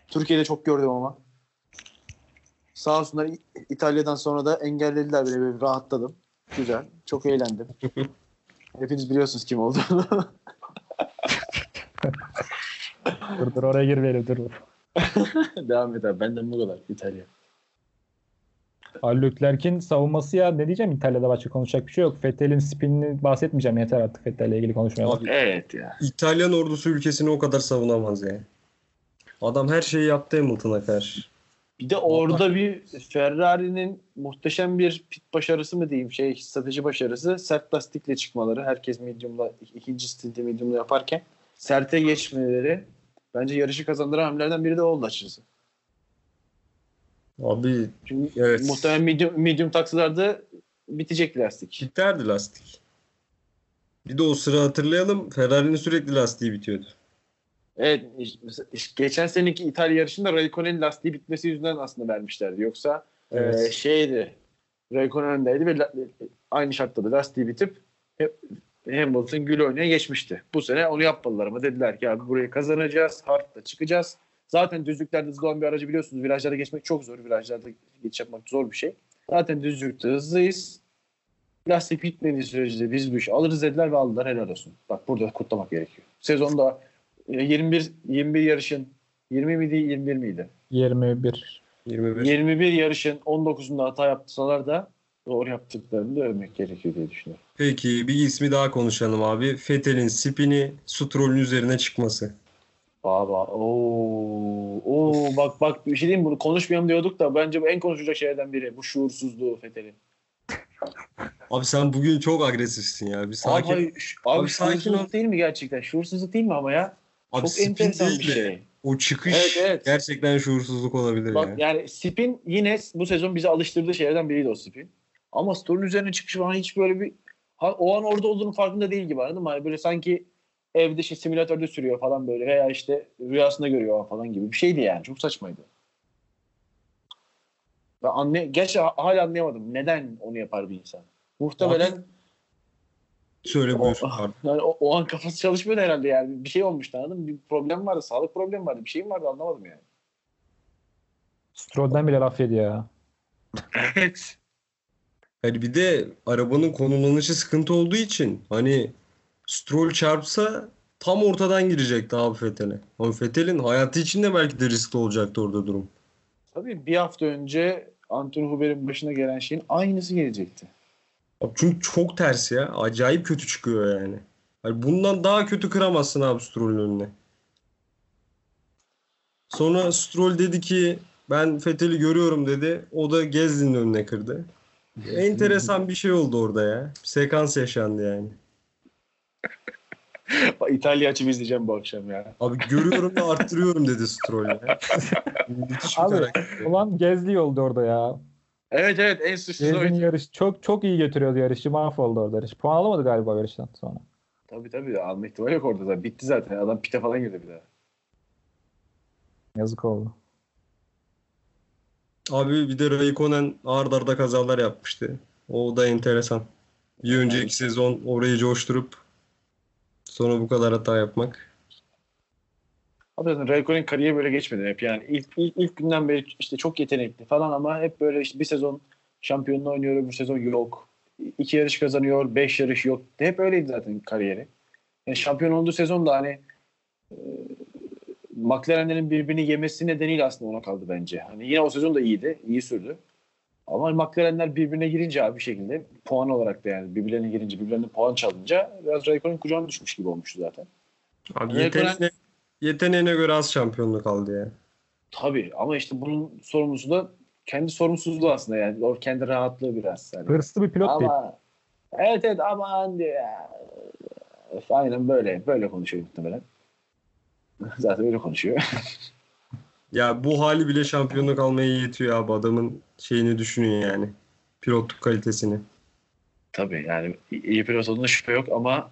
Türkiye'de çok gördüm ama. Sağ olsunlar İtalya'dan sonra da engellediler beni böyle rahatladım. Güzel. Çok eğlendim. [laughs] Hepiniz biliyorsunuz kim olduğunu. dur dur oraya girmeyelim dur. [laughs] Devam et abi. Benden bu kadar. İtalya. Ali Leclerc'in savunması ya ne diyeceğim İtalya'da başka konuşacak bir şey yok. Fettel'in spinini bahsetmeyeceğim yeter artık Fettel'le ilgili konuşmayalım. Abi, Evet ya. İtalyan ordusu ülkesini o kadar savunamaz yani. Adam her şeyi yaptı Hamilton'a karşı. Bir de orada bir Ferrari'nin muhteşem bir pit başarısı mı diyeyim şey strateji başarısı sert lastikle çıkmaları herkes medium'la ikinci stinti medium'la yaparken serte geçmeleri bence yarışı kazandıran hamlelerden biri de oldu açıkçası. Abi Çünkü Evet. muhtemelen medium, medium taksalarda bitecek lastik. biterdi lastik. Bir de o sıra hatırlayalım Ferrari'nin sürekli lastiği bitiyordu. Evet geçen seneki İtalya yarışında Raikkonen'in lastiği bitmesi yüzünden aslında vermişlerdi. Yoksa Evet. Ee, şeydi. Raikkonen öndeydi ve la- aynı şartta da lastiği bitip hep Hamilton gül oynaya geçmişti. Bu sene onu yapmadılar ama dediler ki abi burayı kazanacağız. Hard'da çıkacağız. Zaten düzlüklerde hızlı olan bir aracı biliyorsunuz. Virajlarda geçmek çok zor. Virajlarda geçiş yapmak zor bir şey. Zaten düzlükte hızlıyız. Lastik bitmediği sürece biz bu işi alırız dediler ve aldılar helal olsun. Bak burada kutlamak gerekiyor. Sezonda e, 21 21 yarışın 20 miydi 21 miydi? 21. 21. 21 yarışın 19'unda hata yapsalar da doğru yaptıklarını da övmek gerekiyor diye düşünüyorum. Peki bir ismi daha konuşalım abi. Fethel'in spini Stroll'ün üzerine çıkması. Baba ooo oo bak bak bir şey diyeyim bunu konuşmayalım diyorduk da bence bu en konuşulacak şeylerden biri bu şuursuzluğu Fethel'in. Abi sen bugün çok agresifsin ya. Bir sakin. Abi, abi, Abi sakin ol. değil mi gerçekten? Şuursuzluk değil mi ama ya? Abi Çok enteresan bir de şey. O çıkış Evet, evet. gerçekten şuursuzluk olabilir Bak ya. yani spin yine bu sezon bizi alıştırdığı şeylerden biriydi o spin. Ama Stroll'ün üzerine çıkışı bana hiç böyle bir o an orada olduğunun farkında değil gibi anladın mı? Hani böyle sanki evde işte simülatörde sürüyor falan böyle veya işte rüyasında görüyor falan gibi bir şeydi yani. Çok saçmaydı. Ben Gerçi ha- hala anlayamadım. Neden onu yapar bir insan? Muhtemelen Söyle o, buyur. [laughs] Pardon. yani o, o an kafası çalışmıyordu herhalde yani. Bir şey olmuştu anladın mı? Bir problem vardı. Sağlık problemi vardı. Bir şeyim vardı anlamadım yani. Stroll'den bile laf yedi ya. Evet. [laughs] Hani bir de arabanın konumlanışı sıkıntı olduğu için hani Stroll çarpsa tam ortadan girecekti abi Fethel'e. Ama Fethel'in hayatı için de belki de riskli olacaktı orada durum. Tabii bir hafta önce Anton Huber'in başına gelen şeyin aynısı gelecekti. Abi çünkü çok ters ya. Acayip kötü çıkıyor yani. Hani bundan daha kötü kıramazsın abi Stroll'ün önüne. Sonra Stroll dedi ki ben Fethel'i görüyorum dedi. O da Gezli'nin önüne kırdı. Enteresan bir şey oldu orada ya. Bir sekans yaşandı yani. [laughs] İtalya açıp izleyeceğim bu akşam ya. Abi görüyorum ve arttırıyorum dedi Stroll ya. Abi ulan Gezli oldu orada ya. Evet evet en suçsuz Gezli'nin oydu. yarış çok çok iyi götürüyordu yarışı. Mahvoldu orada yarış. Puan alamadı galiba yarıştan sonra. Tabii tabii alma ihtimali yok orada zaten. Bitti zaten. Adam pite falan girdi bir daha. Yazık oldu. Abi bir de Raikkonen ard arda kazalar yapmıştı. O da enteresan. Bir önceki sezon orayı coşturup sonra bu kadar hata yapmak. Abi zaten Raikkonen kariyeri böyle geçmedi hep yani ilk, ilk, ilk günden beri işte çok yetenekli falan ama hep böyle işte bir sezon şampiyonluğu oynuyor öbür sezon yok. İki yarış kazanıyor, beş yarış yok. Hep öyleydi zaten kariyeri. Yani şampiyon olduğu sezon da hani e, McLaren'lerin birbirini yemesi nedeniyle aslında ona kaldı bence. Hani yine o sezon da iyiydi, iyi sürdü. Ama McLaren'ler birbirine girince abi bir şekilde puan olarak da yani birbirlerine girince, birbirlerine puan çalınca biraz Raikkonen kucağına düşmüş gibi olmuştu zaten. Abi Raikkonen- yeteneğine, yeteneğine göre az şampiyonluk aldı ya. Tabii ama işte bunun sorumlusu da kendi sorumsuzluğu aslında yani. O kendi rahatlığı biraz. Yani. Hırslı bir pilot değil. Ama evet evet aman diyor ya. Öf, Aynen böyle. Böyle konuşuyor muhtemelen. [laughs] Zaten öyle konuşuyor. [laughs] Ya bu hali bile şampiyonluk almaya yetiyor abi. Adamın şeyini düşünün yani. Pilotluk kalitesini. Tabii yani iyi pilot olduğuna şüphe yok ama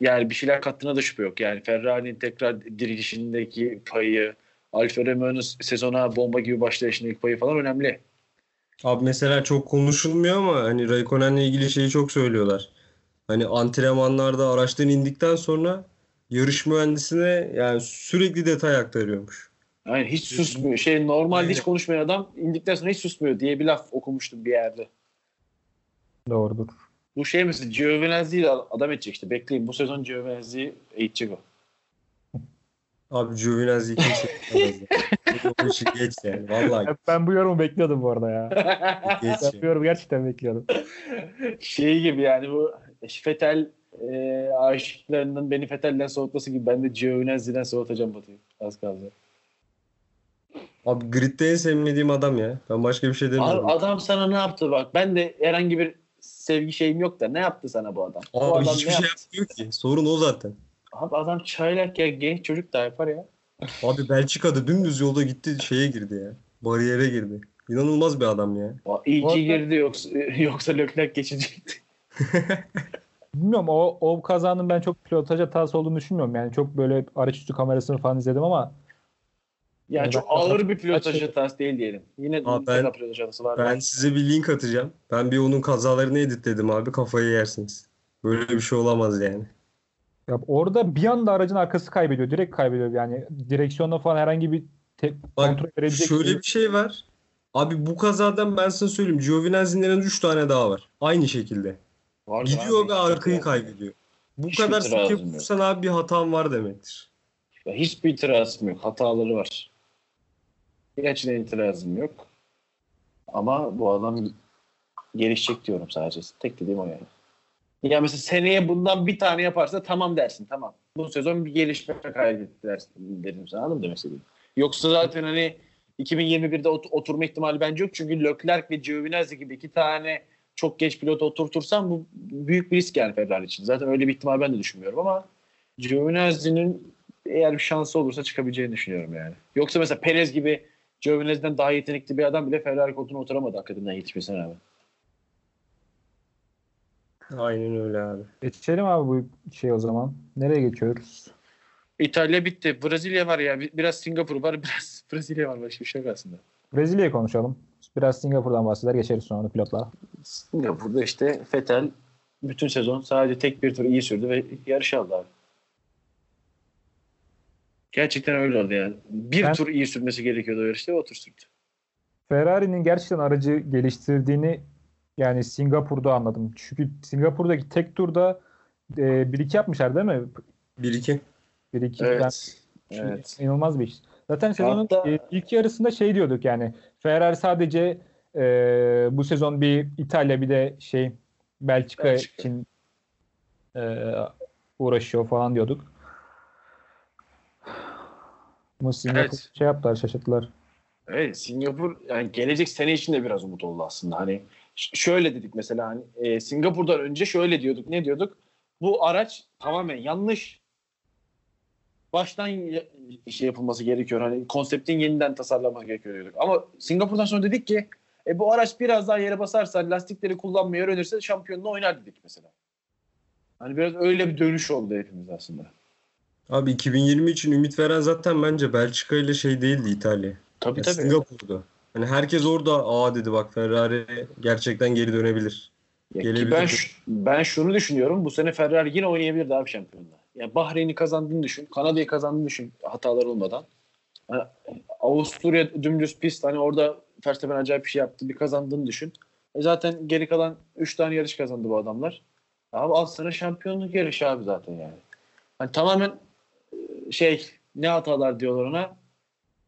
yani bir şeyler kattığına da şüphe yok. Yani Ferrari'nin tekrar dirilişindeki payı, Alfa Romeo'nun sezona bomba gibi başlayışındaki payı falan önemli. Abi mesela çok konuşulmuyor ama hani Raikkonen'le ilgili şeyi çok söylüyorlar. Hani antrenmanlarda araçtan indikten sonra yarış mühendisine yani sürekli detay aktarıyormuş. Yani hiç susmuyor. Şey normalde hiç konuşmayan adam indikten sonra hiç susmuyor diye bir laf okumuştum bir yerde. Doğrudur. Bu şey mesela Giovinazzi'yi de adam edecek işte. Bekleyin bu sezon Giovinazzi'yi eğitecek o. Abi Giovinazzi kimse. [laughs] O işi geç yani. Vallahi Ben bu yorumu bekliyordum bu arada ya. [laughs] geç. Ben bu yorumu gerçekten bekliyordum. şey gibi yani bu Fetel e, aşıklarının beni Fetel'den soğutması gibi ben de Giovinazzi'den soğutacağım Batu'yu. Az kaldı. Abi gridde en sevmediğim adam ya. Ben başka bir şey demiyorum. Abi adam sana ne yaptı bak. Ben de herhangi bir sevgi şeyim yok da ne yaptı sana bu adam? bu Abi adam hiçbir şey yaptı? yapmıyor ki. Sorun o zaten. Abi adam çaylak ya genç çocuk da yapar ya. Abi Belçika'da dümdüz yolda gitti şeye girdi ya. Bariyere girdi. İnanılmaz bir adam ya. O iyi Bu ki girdi yoksa, [laughs] yoksa Leclerc geçecekti. [laughs] Bilmiyorum o, o kazanın ben çok pilotaj hatası olduğunu düşünmüyorum. Yani çok böyle araç üstü kamerasını falan izledim ama Yani çok ben- ağır bir pilotaj hatası değil diyelim. Yine Abi ben- pilotaj hatası var. Ben size bir link atacağım. Ben bir onun kazalarını editledim abi. Kafayı yersiniz. Böyle bir şey olamaz yani. ya orada bir anda aracın arkası kaybediyor. Direkt kaybediyor. Yani direksiyonda falan herhangi bir te- kontrol Bak verebilecek şöyle bir- bir şey var. Abi bu kazadan ben sana söyleyeyim. Giovinazzi'nin en az 3 tane daha var. Aynı şekilde. Vardır Gidiyor abi, ve hiç arkayı kaybediyor. Bu Hiçbir kadar sık yok. yapıyorsan abi bir hatan var demektir. Ya Hiçbir itirazım yok. Hataları var. Gerçekten itirazım yok. Ama bu adam gelişecek diyorum sadece. Tek dediğim o yani. Ya mesela seneye bundan bir tane yaparsa tamam dersin tamam. Bu sezon bir gelişme kaydetti dersin derim sana anladın demek istediğim? Yoksa zaten hani 2021'de ot- oturma ihtimali bence yok. Çünkü Leclerc ve Giovinazzi gibi iki tane çok geç pilot oturtursan bu büyük bir risk yani Ferrari için. Zaten öyle bir ihtimal ben de düşünmüyorum ama Giovinazzi'nin eğer bir şansı olursa çıkabileceğini düşünüyorum yani. Yoksa mesela Perez gibi Giovinazzi'den daha yetenekli bir adam bile Ferrari koltuğuna oturamadı hakikaten yetişmesine rağmen. Aynen öyle abi. Geçelim abi bu şey o zaman. Nereye geçiyoruz? İtalya bitti. Brezilya var ya. Bir- Biraz Singapur var. [laughs] Biraz Brezilya var. Başka bir şey yok aslında. Brezilya'yı konuşalım. Biraz Singapur'dan bahseder geçeriz sonra pilotlara. Singapur'da işte Fetel bütün sezon sadece tek bir tur iyi sürdü ve yarış aldı abi. Gerçekten öyle oldu yani. Bir Ben- tur iyi sürmesi gerekiyordu o yarışta ve o tur sürdü. Ferrari'nin gerçekten aracı geliştirdiğini yani Singapur'da anladım. Çünkü Singapur'daki tek turda e, 1-2 yapmışlar değil mi? 1-2. 1-2 Evet. Yani Evet. inanılmaz bir iş. Zaten sezonun Hatta- e, ilk yarısında şey diyorduk yani Ferrari sadece e, bu sezon bir İtalya bir de şey Belçika, Belçika. için e, uğraşıyor falan diyorduk. Ama Singapur Evet. şey yaptılar şaşırttılar. Evet Singapur yani gelecek sene için de biraz umut oldu aslında. Hani şöyle dedik mesela hani e, Singapur'dan önce şöyle diyorduk. Ne diyorduk? Bu araç tamamen yanlış. Baştan şey yapılması gerekiyor. Hani konseptin yeniden tasarlanması gerekiyor diyorduk. Ama Singapur'dan sonra dedik ki e, bu araç biraz daha yere basarsa lastikleri kullanmayı öğrenirse şampiyonluğu oynar dedik mesela. Hani biraz öyle bir dönüş oldu hepimiz aslında. Abi 2020 için ümit veren zaten bence Belçika ile şey değildi İtalya. Tabii Ya tabii. Singapur'du. Hani herkes orada aa dedi bak Ferrari gerçekten geri dönebilir. Ya ki Gelebilir. ben ş- ben şunu düşünüyorum. Bu sene Ferrari yine oynayabilir abi şampiyonda. Ya Bahreyn'i kazandığını düşün. Kanada'yı kazandığını düşün hatalar olmadan. Yani Avusturya dümdüz pist hani orada Verstappen acayip bir şey yaptı. Bir kazandığını düşün. E zaten geri kalan 3 tane yarış kazandı bu adamlar. Abi al sana şampiyonluk yarışı abi zaten yani. Hani tamamen şey ne hatalar diyorlar ona.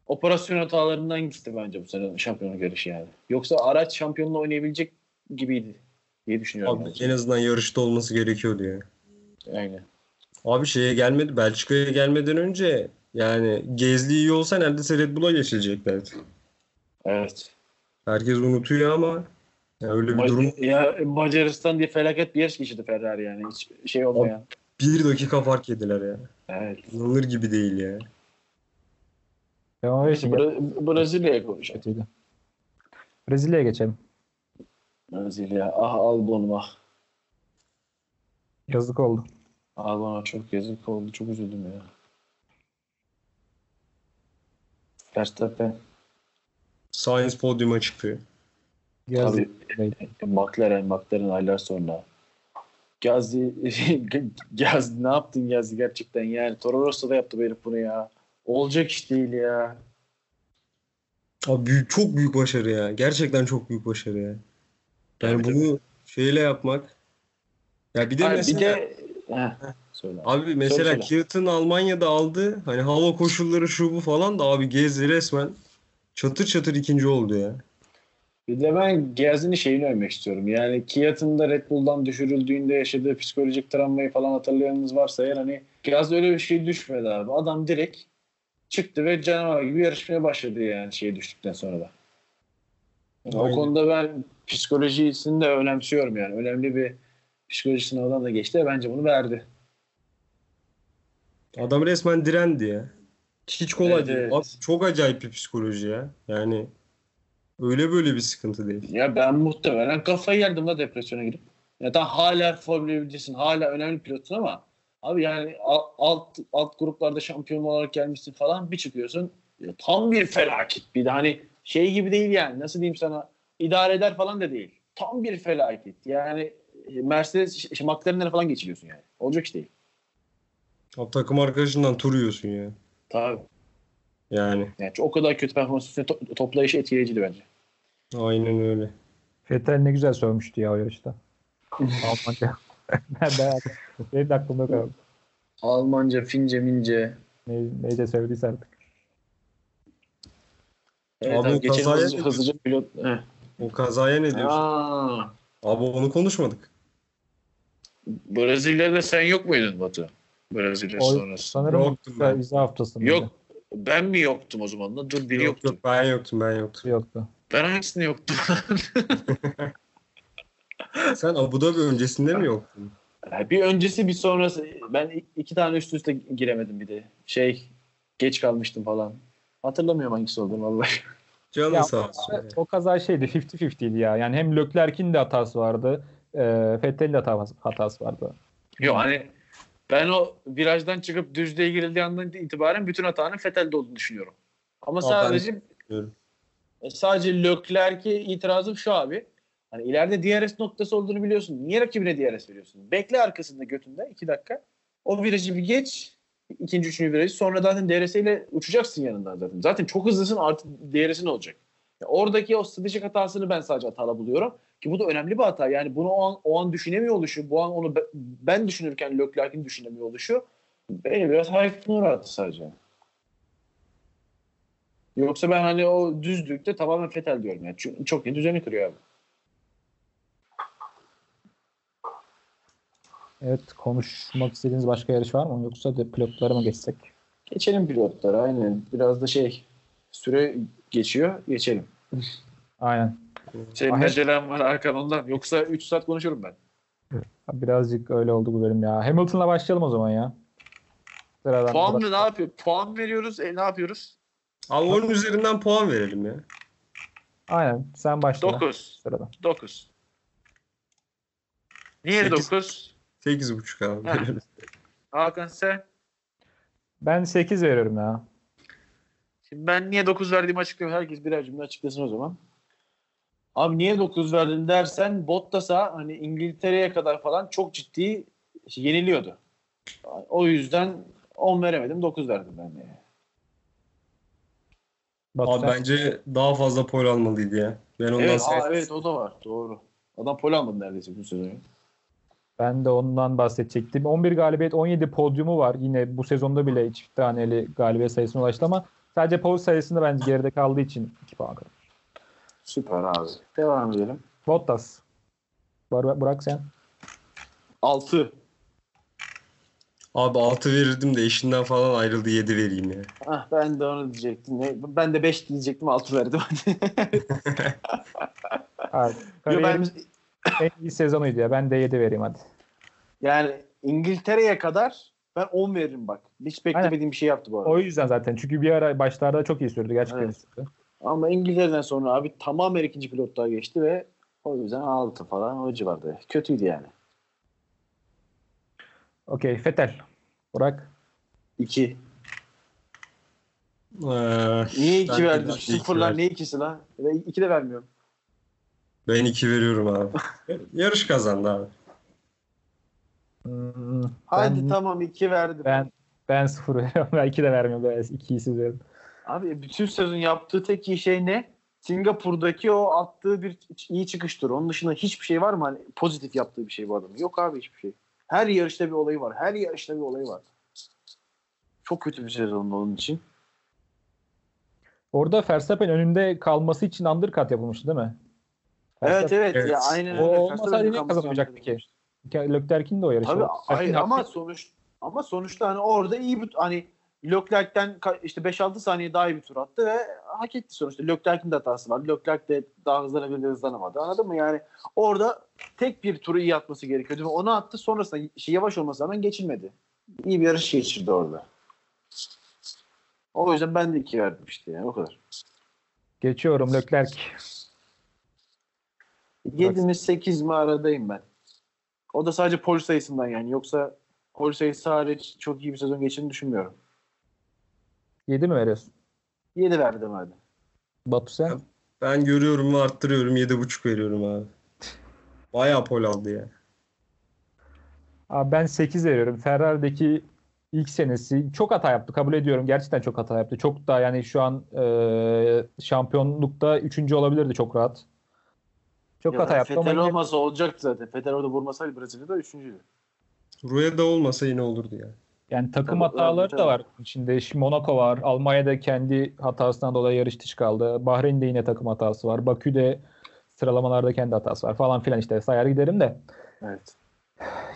Operasyon hatalarından gitti bence bu sene şampiyonluk yarışı yani. Yoksa araç şampiyonluğu oynayabilecek gibiydi diye düşünüyorum. Abi bence. en azından yarışta olması gerekiyordu ya. Aynen. Abi şeye gelmedi Belçika'ya gelmeden önce yani Gezli iyi olsa neredeyse Red Bull'a geçileceklerdi. Evet. Herkes unutuyor ama ya öyle bir Ma- durum Ya Macaristan diye felaket bir yarış geçirdi Ferrari yani. Hiç şey olmayan. Bir dakika fark yediler ya. Evet. İnanılır gibi değil ya. Devam İşte Bra- Brezilya'ya konuşalım. Brezilya'ya geçelim. Brezilya. Ah Albon ah. Yazık oldu. Albon'a çok yazık oldu. Çok üzüldüm ya. Verstappen. Science podyuma çıktı. Yazık. Tabii. McLaren, McLaren aylar sonra. Gazi, [laughs] Gazi ne yaptın Gazi gerçekten yani. Toro Rosso da yaptı bu herif bunu ya. Olacak iş değil ya. Abi büyük, çok büyük başarı ya. Gerçekten çok büyük başarı ya. Yani Tabii, bunu şeyle yapmak. Ya bir de Hayır, mesela bir de Heh, söyle. abi mesela. Kiat'ın Almanya'da aldı. Hani hava koşulları şu bu falan da abi Gezdi resmen çatır çatır ikinci oldu ya. Bir de ben Gazi'nin şeyini övmek istiyorum. Yani Kiat'ın da Red Bull'dan düşürüldüğünde yaşadığı psikolojik travmayı falan hatırlayanınız varsa eğer hani Gazi öyle bir şey düşmedi abi. Adam direkt çıktı ve canavar gibi yarışmaya başladı yani şeye düştükten sonra da. Yani o konuda ben psikolojisini de önemsiyorum yani. Önemli bir psikoloji sınavından da geçti ve bence bunu verdi. Adam resmen direndi ya. Hiç kolay Evet, değil. evet. Abi çok acayip bir psikoloji ya. Yani öyle böyle bir sıkıntı değil. Ya ben muhtemelen kafayı yerdim da depresyona girip. Ya da hala Formula 1'cisin, hala önemli pilotsun ama abi yani alt alt gruplarda şampiyon olarak gelmişsin falan bir çıkıyorsun. ya tam bir felaket. Bir de hani şey gibi değil yani. Nasıl diyeyim sana? idare eder falan da değil. Tam bir felaket. Yani e, Mercedes, McLaren'lere falan geçiliyorsun yani. Olacak iş değil. Abi takım arkadaşından tur yiyorsun ya. Tabii. Yani Yani o kadar kötü performans üstüne to- toplayışı etkileyiciydi bence. Aynen öyle. Vettel ne güzel sövmüştü ya o yarışta. Almanca. [laughs] ben de benim de aklımda kaldı. Almanca, Fince, Mince. Ne, neyce sövdüyse artık. Evet, Abi abi, o geçelim kazaya hızlıca, ne hızlıca pilot. Heh. O kazaya ne diyorsun? Aa, Abi onu konuşmadık. Brezilya'da sen yok muydun Batu? Brezilya O, sonrası. sanırım Yoktum ben. vize haftasında. Yok. Ben mi yoktum o zaman? Dur biri Yok yoktu. yok ben yoktum ben yoktum. Yoktu. Ben hangisinde yoktum? [laughs] Sen Abu Dhabi öncesinde mi yoktun? bir öncesi bir sonrası. Ben iki tane üst üste giremedim bir de. Şey geç kalmıştım falan. Hatırlamıyorum hangisi olduğunu vallahi. Canın Ya, sağ olsun. ya. O kaza şeydi 50-50'ydi ya. Yani hem Leclerc'in de hatası vardı. E, Vettel'in de hatası, hatası vardı. Yok hani ben o virajdan çıkıp düzlüğe girildiği andan itibaren bütün hatanın Fethel'de olduğunu düşünüyorum. Ama Aa, sadece düşünüyorum. E, sadece Leclerc'e itirazım şu abi. Hani ileride DRS noktası olduğunu biliyorsun. Niye rakibine DRS veriyorsun? Bekle arkasında götünde iki dakika. O virajı bir geç. ikinci, üçüncü virajı. Sonra zaten DRS ile uçacaksın yanından zaten. Zaten çok hızlısın artık DRS'in olacak. Ya oradaki o stratejik hatasını ben sadece hatalı buluyorum. Ki bu da önemli bir hata. Yani bunu o an, o an düşünemiyor oluşu, bu an onu be- ben düşünürken Leclerc'in düşünemiyor oluşu beni biraz hayretine uğrattı sadece. Yoksa ben hani o düzlükte tamamen Fetel diyorum. Yani. Çünkü çok iyi düzeni kırıyor abi. Evet konuşmak istediğiniz başka yarış var mı? Yoksa de pilotlara mı geçsek? Geçelim pilotlara aynen. Biraz da şey süre geçiyor. Geçelim. Aynen. Senin Ahmet- acelen var Hakan ondan. Yoksa 3 saat konuşurum ben. Birazcık öyle oldu bu bölüm ya. Hamilton'la başlayalım o zaman ya. Sıradan Puan mı ne yapıyor? Puan veriyoruz. E, ne yapıyoruz? Abi onun üzerinden puan verelim ya. Aynen sen başla. 9. Sıradan. 9. Niye Sekiz. 9? 8.5 abi. Ha. Hakan sen? Ben 8 veriyorum ya. Şimdi ben niye 9 verdiğimi açıklıyorum. Herkes birer cümle açıklasın o zaman. Abi niye 9 verdin dersen Bottas'a hani İngiltere'ye kadar falan çok ciddi yeniliyordu. O yüzden 10 veremedim 9 verdim ben de. Batu Abi sen- bence daha fazla pol almalıydı ya. Ben ondan Evet, aa, evet o da var. Doğru. Adam pol almadı neredeyse bu sezon. Ben de ondan bahsedecektim. 11 galibiyet 17 podyumu var. Yine bu sezonda bile çift taneli galibiyet sayısına ulaştı ama sadece pol sayısında bence geride kaldığı için 2 puan kırdı. Süper abi. Devam edelim. Bottas. Bur- Burak sen. 6. Abi 6 verirdim de eşinden falan ayrıldı 7 vereyim ya. Ah ben de onu diyecektim. Ben de 5 diyecektim 6 verdim. [laughs] Kariyerin ben, en iyi sezonuydu ya. Ben de 7 vereyim hadi. yani İngiltere'ye kadar ben 10 veririm bak. Hiç beklemediğim bir şey yaptı bu arada. O yüzden zaten. Çünkü bir ara başlarda çok iyi sürdü. Gerçekten Evet. sürdü. Ama İngiltere'den sonra abi tamamen ikinci pilotluğa geçti ve o yüzden 6 falan o civarda. Kötüydü yani. Okey. Fetel. Burak. 2. Ee, Niye 2 ben de- verdin? Sıfırlar niye 2'si lan? 2 de vermiyorum. Ben 2 veriyorum abi. Yarış kazandı abi. Hmm, Hadi ben, tamam 2 verdim. Ben ben 0 veriyorum. [laughs] Ben 2 de vermiyorum. Ben 2'yi siz verin. Abi bütün sezon yaptığı tek iyi şey ne? Singapur'daki o attığı bir iyi çıkıştır. Onun dışında hiçbir şey var mı? Hani pozitif yaptığı bir şey bu adamın. Yok abi hiçbir şey. Her yarışta bir olayı var. Her yarışta bir olayı var. Çok kötü bir sezon onun için. Orada Verstappen önünde kalması için undercut yapılmıştı değil mi? Evet evet. Evet. Ya, aynen O öyle. olmasaydı kalması kazanamayacaktı ki? Leclerc'in de o yarışı. Tabii hayır ama sonuç ama sonuçta hani orada iyi bir hani Leclerc'ten işte 5-6 saniye daha iyi bir tur attı ve hak etti sonuçta. Leclerc'in de hatası var. Leclerc de daha hızlanabilir hızlanamadı. Anladın mı? Yani orada tek bir turu iyi atması gerekiyordu ve onu attı. Sonrasında şey yavaş olmasına rağmen geçilmedi. İyi bir yarış geçirdi orada. O yüzden ben de iki verdim işte yani o kadar. Geçiyorum Leclerc. 7 mi 8 mi aradayım ben. O da sadece pol sayısından yani. Yoksa pol sayısı hariç çok iyi bir sezon geçirdiğini düşünmüyorum. 7 mi veriyorsun? 7 verdim hadi. Batu sen? Ben görüyorum ve arttırıyorum 7.5 veriyorum abi. Bayağı pol aldı ya. Abi ben 8 veriyorum. Ferrari'deki ilk senesi çok hata yaptı. Kabul ediyorum. Gerçekten çok hata yaptı. Çok da yani şu an e, şampiyonlukta 3. olabilirdi çok rahat. Çok Ya hata yaptı ama Vettel yine- olmasa olacaktı zaten. Vettel orada vurmasaydı Brezilya'da üçüncüydü. Rueda olmasa yine olurdu ya. Yani takım Tabii, hataları tabii, da var. Şimdi şimdi Monaco var. Almanya'da kendi hatasından dolayı yarış dışı kaldı. Bahreyn'de yine takım hatası var. Bakü'de sıralamalarda kendi hatası var falan filan işte sayar giderim de. Evet.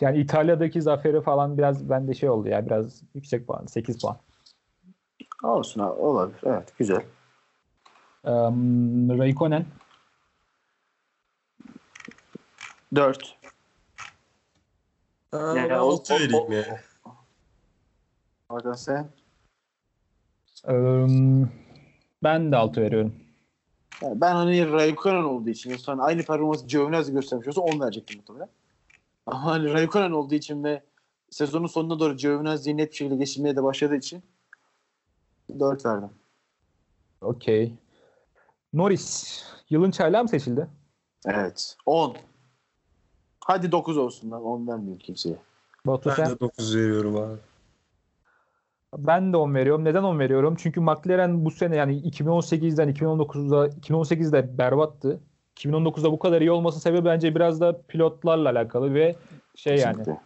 Yani İtalya'daki zaferi falan biraz bende şey oldu ya biraz yüksek puan 8 puan. Olsun abi olabilir. Evet güzel. Um, Raikkonen 4. Aa, Yani o- 6 o- vereyim o- ya. Hakan sen? um, ben de 6 veriyorum. Yani ben hani Raikkonen olduğu için yoksa hani aynı performansı Giovinazzi göstermiş olsa 10 verecektim muhtemelen. Ama hani Raikkonen olduğu için ve sezonun sonuna doğru Giovinazzi'yi net bir şekilde geçirmeye de başladığı için 4 verdim. Okey. Norris yılın çaylağı mı seçildi? Evet. 10. Hadi 9 olsun lan. 10 vermeyeyim kimseye. Batu Ben sen? de 9 veriyorum abi. Ben de 10 veriyorum. Neden 10 veriyorum? Çünkü McLaren bu sene yani 2018'den 2019'da 2018'de berbattı. 2019'da bu kadar iyi olması sebebi bence biraz da pilotlarla alakalı ve şey yani. Kesinlikle.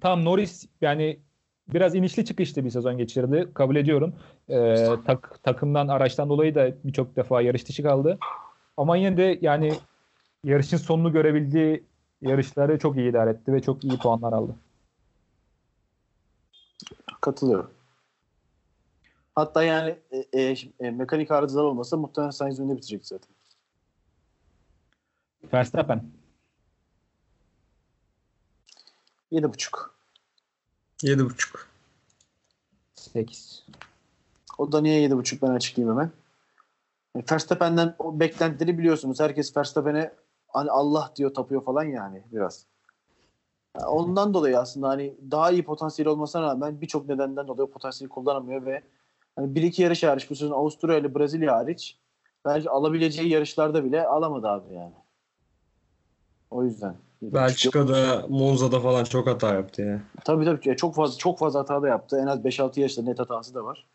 Tam Norris yani biraz inişli çıkışlı bir sezon geçirdi. Kabul ediyorum. Ee, tak, takımdan araçtan dolayı da birçok defa yarış dışı kaldı. Ama yine de yani yarışın sonunu görebildiği yarışları çok iyi idare etti ve çok iyi puanlar aldı. Katılıyorum. Hatta yani e, e, e, mekanik arızalar olmasa muhtemelen Sainz önünde bitirecekti zaten. Verstappen 7.5. 7.5. 8. O da niye 7.5 ben açıklayayım hemen. E, Verstappen'den o beklentileri biliyorsunuz. Herkes Verstappen'e hani Allah diyor tapıyor falan yani biraz. Ondan dolayı aslında hani daha iyi potansiyel olmasına rağmen birçok nedenden dolayı potansiyeli kullanamıyor ve hani bir iki yarış hariç bu sezon Avusturya ile Brezilya hariç belki alabileceği yarışlarda bile alamadı abi yani. O yüzden. Belçika'da, Monza'da falan çok hata yaptı ya. Tabii tabii çok fazla çok fazla hata da yaptı. En az 5-6 yaşta net hatası da var.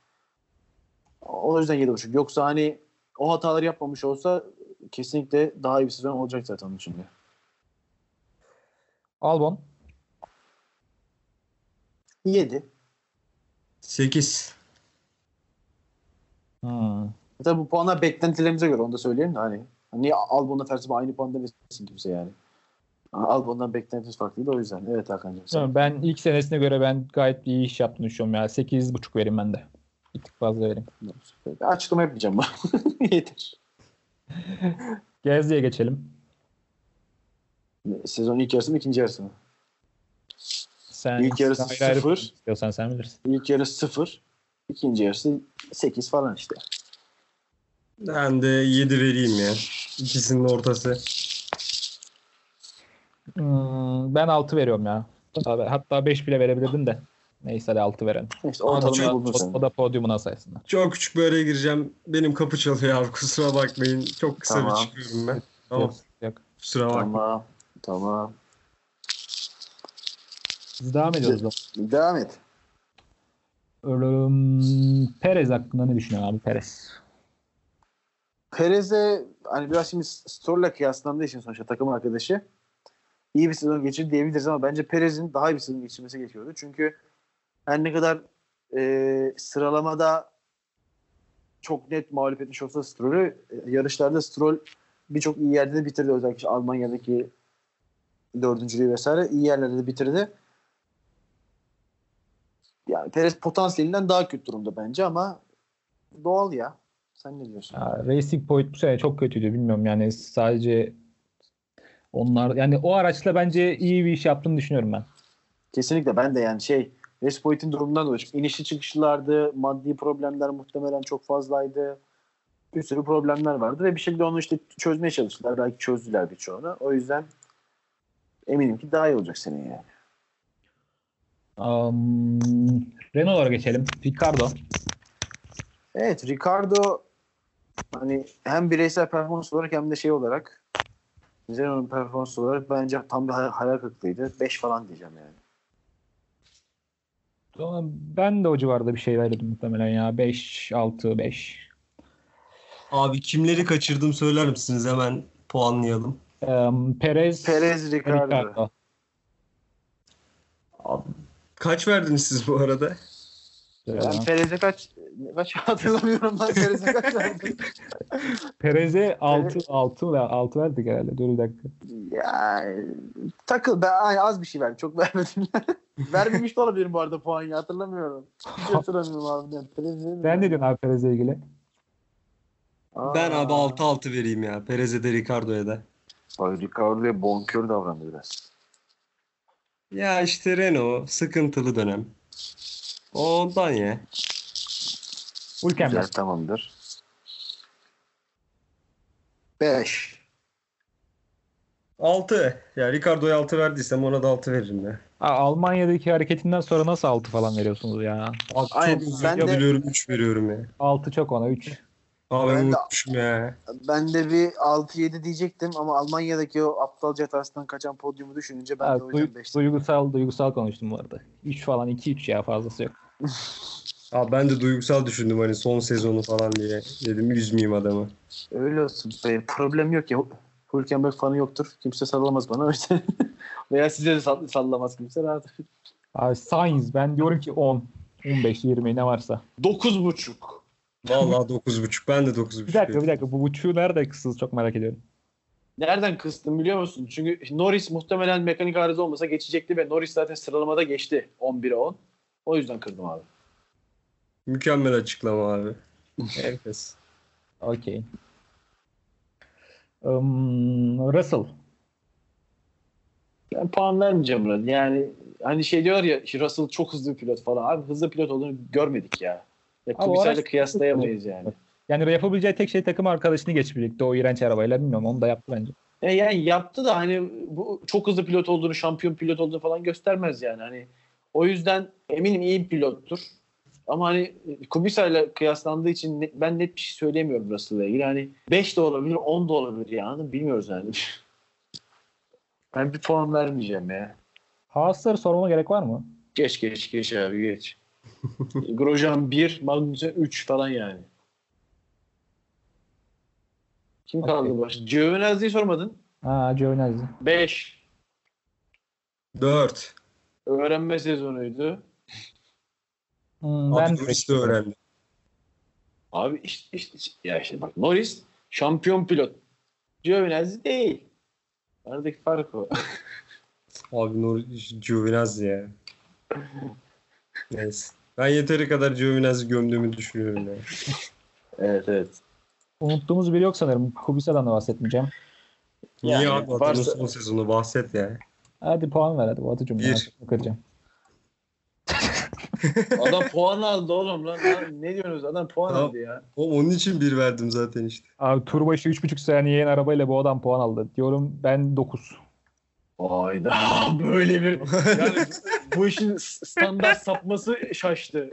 O yüzden 7.5. Yoksa hani o hataları yapmamış olsa kesinlikle daha iyi bir sezon olacak zaten onun için de. Albon. 7. 8. Hmm. Tabii bu puanlar beklentilerimize göre onu da söyleyeyim de hani niye Albon'la Verstappen aynı puan demesin kimse yani. Albon'dan beklentimiz farklıydı o yüzden. Evet Hakan'cığım. sen. Ben ilk senesine göre ben gayet iyi iş yaptığını düşünüyorum ya. 8.5 vereyim ben de. Bir tık fazla vereyim. Bir açıklama yapmayacağım ben. [laughs] Yeter. Gezdi'ye geçelim. Sezon ilk yarısı mı ikinci yarısı mı? Sen İlk yarısı sıfır. istiyorsan sen bilirsin. İlk yarısı 0. ikinci yarısı 8 falan işte. Ben de 7 vereyim ya. İkisinin ortası. Hmm, ben 6 veriyorum ya. Hatta, hatta 5 bile verebilirdim de. Neyse hadi 6 verelim. İşte buldun O, da podyumuna sayesinde. Çok küçük bir araya gireceğim. Benim kapı çalıyor abi kusura bakmayın. Çok kısa Tamam. bir çıkıyorum ben. Tamam. Yok, yok. Kusura bakmayın. Tamam. Tamam. Biz devam ediyoruz. Devam et. Perez hakkında ne düşünüyorsun abi Perez? Perez'e hani biraz şimdi Stroll'la kıyaslandığı için sonuçta takım arkadaşı iyi bir sezon geçirdi diyebiliriz ama bence Perez'in daha iyi bir sezon geçirmesi gerekiyordu. Çünkü her ne kadar e, sıralamada çok net mağlup etmiş olsa Stroll'ü e, yarışlarda Stroll birçok iyi yerde de bitirdi. Özellikle Almanya'daki dördüncülüğü vesaire iyi yerlerde de bitirdi. Yani Perez potansiyelinden daha kötü durumda bence ama doğal ya. Sen ne diyorsun? Ya, Racing Point bu sene çok kötüydü bilmiyorum yani sadece onlar yani o araçla bence iyi bir iş yaptığını düşünüyorum ben. Kesinlikle ben de yani şey Respoit'in durumundan dolayı inişli çıkışlardı, maddi problemler muhtemelen çok fazlaydı. Bir sürü problemler vardı ve bir şekilde onu işte çözmeye çalıştılar. Belki çözdüler birçoğunu. O yüzden eminim ki daha iyi olacak senin yani. Um, Renault'lara geçelim. Ricardo. Evet Ricardo hani hem bireysel performans olarak hem de şey olarak Renault'un performans olarak bence tam bir hay- hayal kırıklığıydı. 5 falan diyeceğim yani. Ben de o civarda bir şey verdim muhtemelen ya. 5, 6, 5. Abi kimleri kaçırdım söyler misiniz? Hemen puanlayalım. Um, Perez, Perez Ricardo. Ricardo. Abi, kaç verdiniz siz bu arada? Ben Perez'e kaç kaç hatırlamıyorum ben Perez'e kaç [laughs] verdim. Perez'e 6, 6, 6 verdik herhalde. Dur bir dakika. Ya takıl ben ay, az bir şey verdim. Çok vermedim. [laughs] Vermemiş de olabilirim bu arada puan ya hatırlamıyorum. Hiç hatırlamıyorum abi. Yani, Perez'e Sen ne diyorsun abi Perez'le ilgili? Aa. Ben abi 6-6 vereyim ya. Perez'e de Ricardo'ya da. Ay Ricardo'ya bonkör davrandı biraz. Ya işte Renault sıkıntılı dönem. Ondan ya. Güzel tamamdır. 5. 6. Ya Ricardo'ya 6 verdiysem ona da 6 veririm ya. Almanya'daki hareketinden sonra nasıl 6 falan veriyorsunuz ya? Abi Aynen, çok ben de- özür diliyorum 3 veriyorum ya. 6 çok ona 3. Abi ben Ben de- unutmuşum ya. Ben de bir 6-7 diyecektim ama Almanya'daki o aptalca hatasından kaçan podyumu düşününce ben de o yüzden 5 duygusal duygusal konuştum bu arada. 3 falan 2 3 ya fazlası yok. [laughs] Abi ben de duygusal düşündüm hani son sezonu falan diye. Dedim üzmeyeyim adamı. Öyle olsun. Be, problem yok ya. Hülkenberg fanı yoktur. Kimse sallamaz bana. [laughs] Veya size de sall- sallamaz kimse. Rahat. Abi Sainz ben diyorum ki 10, 15, 20 ne varsa. 9.5. Vallahi 9.5. Ben de 9.5. Bir dakika bir dakika bu buçuğu nerede kısıldı çok merak ediyorum. Nereden kıstım biliyor musun? Çünkü Norris muhtemelen mekanik arıza olmasa geçecekti ve Norris zaten sıralamada geçti 11'e 10. O yüzden kırdım abi. Mükemmel açıklama abi. [laughs] Herkes. Okey. Um, Russell. Ben puan vermeyeceğim buna. Yani hani şey diyorlar ya Russell çok hızlı bir pilot falan. Abi hızlı pilot olduğunu görmedik ya. Ya ile kıyaslayamayız yani. Yani yapabileceği tek şey takım arkadaşını geçmeyecekti o iğrenç arabayla. Bilmiyorum onu da yaptı bence. E yani yaptı da hani bu çok hızlı pilot olduğunu, şampiyon pilot olduğunu falan göstermez yani. Hani o yüzden eminim iyi bir pilottur. Ama hani Kubica ile kıyaslandığı için net- ben net bir şey söyleyemiyorum Russell'la ilgili. Hani 5 de olabilir, 10 da olabilir yani. Bilmiyoruz yani. [laughs] ben bir puan vermeyeceğim ya. Haas'ları sormama gerek var mı? Geç geç geç abi geç. [laughs] Grosjean 1, Magnussen 3 falan yani. Kim kaldı Okey. baş? Giovinazzi'yi sormadın. Ha Giovinazzi. 5. 4. Öğrenme sezonuydu. Hmm, Abi ben Norris de öğrendi. Abi işte, işte, ya işte bak Norris şampiyon pilot. Giovinazzi değil. Aradaki fark o. [laughs] Abi Norris Giovinazzi ya. [laughs] Neyse. Ben yeteri kadar Giovinazzi gömdüğümü düşünüyorum ya. evet evet. Unuttuğumuz biri yok sanırım. Kubica'dan da bahsetmeyeceğim. Niye Yani abi varsa- son sezonu bahset ya. Hadi puan ver hadi Batucuğum. Bir. Kıracağım. [laughs] Adam puan aldı oğlum lan. lan ne diyorsunuz? Adam puan Tamam. aldı ya. O onun için bir verdim zaten işte. Abi tur başı 3.5 saniye yeni arabayla bu adam puan aldı. Diyorum ben 9. Hayda [laughs] böyle bir yani bu işin standart sapması şaştı.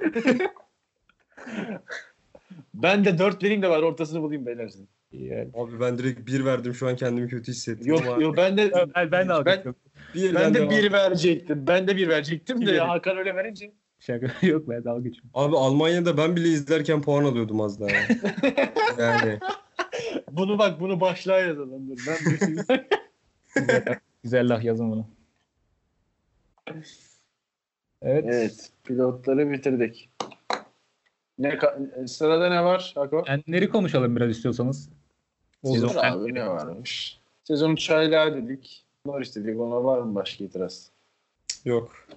ben de 4 vereyim de var ortasını bulayım beyler sizin. Yani. Abi ben direkt bir verdim şu an kendimi kötü hissettim. Yok ama yok ben de Ben, ben de ben, bir ben de devam. 1 verecektim. Ben de 1 verecektim de Hakan öyle verince. Şaka [laughs] yok ben dalga geçiyorum. Abi Almanya'da ben bile izlerken puan alıyordum az daha. ya. [laughs] yani Bunu bak bunu başlığa yazalım. Ben Güzel, güzel laf yazın bunu. Evet. Evet, pilotları bitirdik. Ne sırada ne var Hako? Enleri konuşalım biraz istiyorsanız. Sezon abi ne varmış? Sezon çaylağı dedik. Norris dedik. Ona var mı başka itiraz? yok.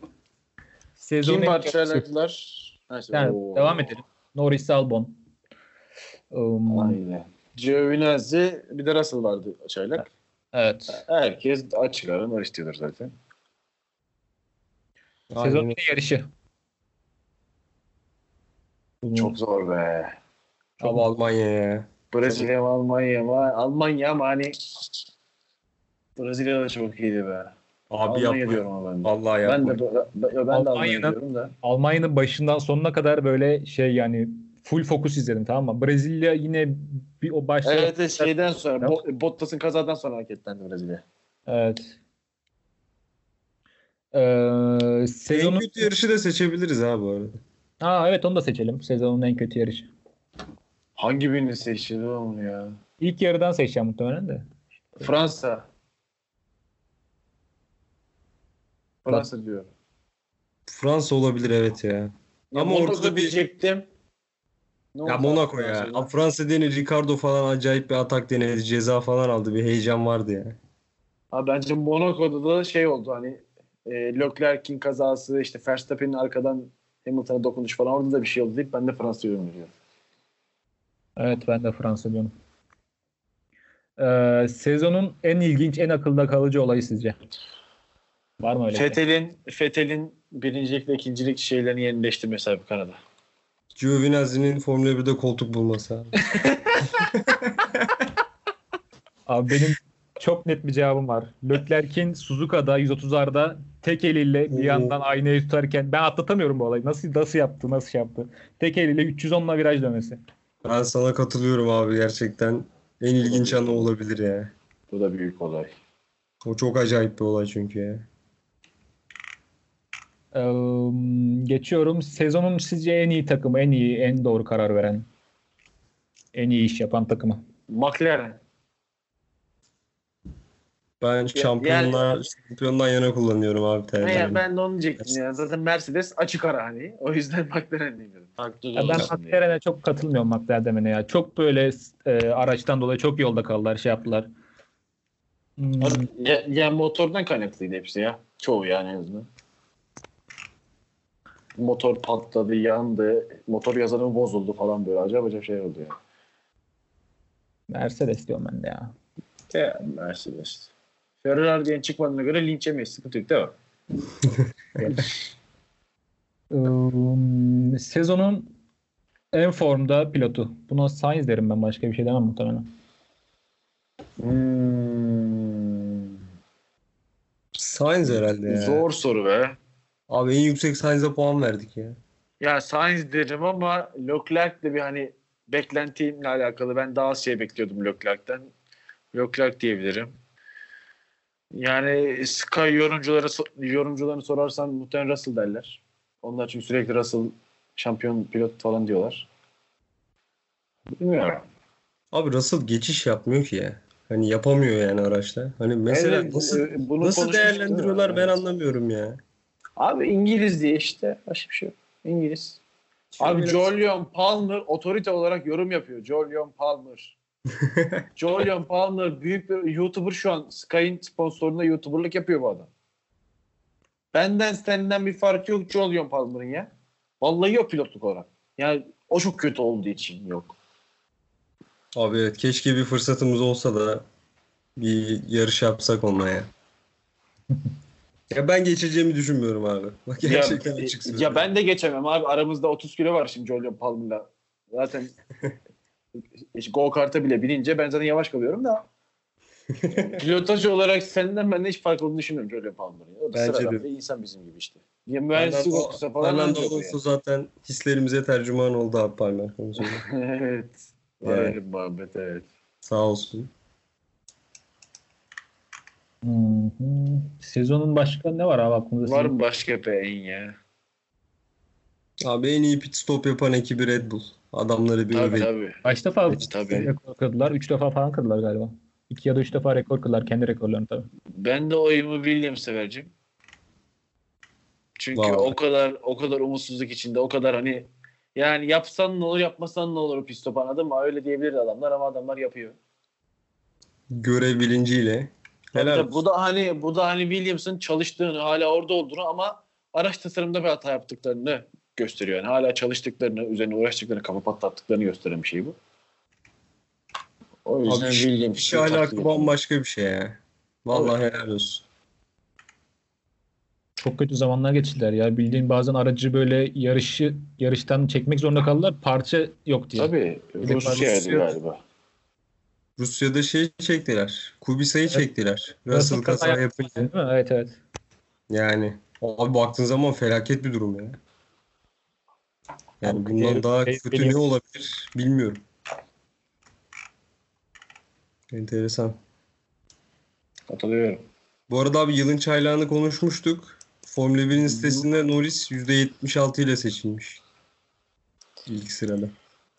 Sezon Kim var çaylaklar? Yani Oo. devam edelim. Norris Albon. Um, Aynen. Giovinazzi bir de Russell vardı çaylak. evet. Herkes açık ara Norris diyordur zaten. Sezon Aynen. en yarışı. Çok zor be. Abi Almanya ya. Brezilya mı Almanya mı? Almanya ama hani Brezilya da çok iyiydi be. Abi Almanya yapma. diyorum ama ben de. Vallahi Ben yapma. de, ben, ben de Almanya Almanya'nın- diyorum da. Almanya'nın başından sonuna kadar böyle şey yani full fokus izledim tamam mı? Brezilya yine bir o başta Evet evet, şeyden sonra Bo- Bottas'ın kazadan sonra hareketlendi Brezilya. Evet. Ee, En sezonun kötü yarışı da seçebiliriz abi bu arada. Aa, evet onu da seçelim. Sezonun en kötü yarışı. Hangi birini seçti onu ya? İlk yarıdan seçeceğim muhtemelen de. Fransa. Fransa diyor. Fransa olabilir evet ya. Ya Ama ortada diyecektim. Ne Ya Monaco ya. Fransa'da? Abi Fransa denir Ricardo falan acayip bir atak denedi. Ceza falan aldı. Bir heyecan vardı ya. Ha, bence Monaco'da da şey oldu hani e, Leclerc'in kazası işte Verstappen'in arkadan Hamilton'a dokunuş falan orada da bir şey oldu deyip ben de Fransa'yı yorumluyorum. Evet ben de Fransa diyorum. Ee, sezonun en ilginç, en akılda kalıcı olayı sizce? Var mı öyle? bir şey? Fethel'in Fethel'in birincilikle ikincilik şeylerini yenileştirmesi abi Kanada. Giovinazzi'nin Formula 1'de koltuk bulması abi. [laughs] Abi benim çok net bir cevabım var. Leclerc'in Suzuka'da 130'larda tek eliyle bir Oo. yandan aynayı tutarken ben atlatamıyorum bu olayı. Nasıl nasıl yaptı? Nasıl şey yaptı? Tek eliyle 310'la viraj dönmesi. Ben sana katılıyorum abi gerçekten. En ilginç anı olabilir ya. Bu da büyük olay. O çok acayip bir olay çünkü ya. Ee, geçiyorum. Sezonun sizce en iyi takımı, en iyi, en doğru karar veren, en iyi iş yapan takımı. McLaren. Ben şampiyonlar, şampiyondan yana kullanıyorum abi tercihimi. ya, ben de onu diyecektim ya. Zaten Mercedes açık ara hani. O yüzden [laughs] McLaren. Haklı Ya ben. McLaren'e çok katılmıyorum McLaren demene ya. Çok böyle e, araçtan dolayı çok yolda kaldılar, şey yaptılar. Hmm, Ya, ya motordan kaynaklıydı hepsi ya. Çoğu yani en azından. Motor patladı, yandı. Motor yazılımı bozuldu falan böyle. Acayip acayip şey oldu ya. Mercedes diyorum ben de ya. Ya Mercedes. Ferrari diyen çıkmadığına göre linç yemeyiz. Sıkıntı yok değil mi? Sezonun en formda pilotu. Buna Sainz derim ben başka bir şey demem muhtemelen. Hmm. Sainz herhalde ya. Zor soru be. Abi en yüksek Sainz'e puan verdik ya. Ya Sainz derim ama Leclerc de bir hani beklentimle alakalı ben daha az şey bekliyordum Leclerc'ten. Leclerc diyebilirim. Yani Sky yorumculara yorumcularını sorarsan muhtemelen Russell derler. Onlar çünkü sürekli Russell şampiyon pilot falan diyorlar. Bilmiyorum. Abi Russell geçiş yapmıyor ki ya. Hani yapamıyor yani araçta. Hani mesela Evet, nasıl, e, bunu nasıl değerlendiriyorlar ben Evet. anlamıyorum ya. Abi İngiliz diye işte. Başka bir şey yok. İngiliz. Abi Julian Palmer otorite olarak yorum yapıyor. Julian Palmer. [laughs] Julian Palmer büyük bir YouTuber şu an. Sky'in sponsorluğunda YouTuber'lık yapıyor bu adam. Benden senden bir fark yok Julian Palmer'ın ya. Vallahi yok pilotluk olarak. Yani o çok kötü olduğu için yok. Abi evet keşke bir fırsatımız olsa da bir yarış yapsak onunla ya. [laughs] ya ben geçeceğimi düşünmüyorum abi. [laughs] Bak gerçekten ya, açık söylüyorum. ya ben de geçemem abi. Aramızda 30 kilo var şimdi Julian Palmer'la. Zaten [laughs] go kart'a bile binince ben zaten yavaş kalıyorum da. [laughs] Pilotaj olarak senden benden hiç fark olduğunu düşünmüyorum Julian Palmer'ın. O da Bence sıradan de. bir insan bizim gibi işte. Ya mühendislik okusa falan Fernando Alonso zaten hislerimize tercüman oldu abi Palmer konusunda. yani. evet. Var bir muhabbet evet. Sağ olsun. Hı hı. Sezonun başka ne var abi aklınızda? Var mı başka beyin ya? Abi en iyi pit stop yapan ekibi Red Bull. Adamları bir Tabii tabii. Kaç defa Tabii. rekor kırdılar? Üç defa falan kırdılar galiba. İki ya da üç defa rekor kırdılar. Kendi rekorlarını tabii. Ben de oyumu Williams'e vereceğim. Çünkü Vay. o kadar o kadar umutsuzluk içinde, o kadar hani yani yapsan ne olur, yapmasan ne olur o pit stop anladın mı? Öyle diyebilir adamlar ama adamlar yapıyor. Görev bilinciyle. Helal olsun. bu da hani bu da hani Williams'ın çalıştığını, hala orada olduğunu ama araç tasarımında bir hata yaptıklarını gösteriyor. Yani hala çalıştıklarını, üzerine uğraştıklarını, kafa patlattıklarını gösteren bir şey bu. O yüzden Abi Williams iş alakası bambaşka bir şey ya. Vallahi helal olsun. Çok kötü zamanlar geçirdiler ya. Bildiğin bazen aracı böyle yarışı yarıştan çekmek zorunda kaldılar. Parça yok diye. Tabii. Rusya'ydı Rusya- galiba. Rusya'da şey çektiler. Kubica'yı çektiler. Russell kaza yapınca. Değil mi? Evet evet. Yani abi baktığın zaman felaket bir durum ya. Yani Abi, bundan daha şey kötü ne olabilir bilmiyorum. Enteresan. Katılıyorum. Bu arada abi yılın çaylağını konuşmuştuk. Formula 1'in sitesinde Norris %76 ile seçilmiş. İlk sırada.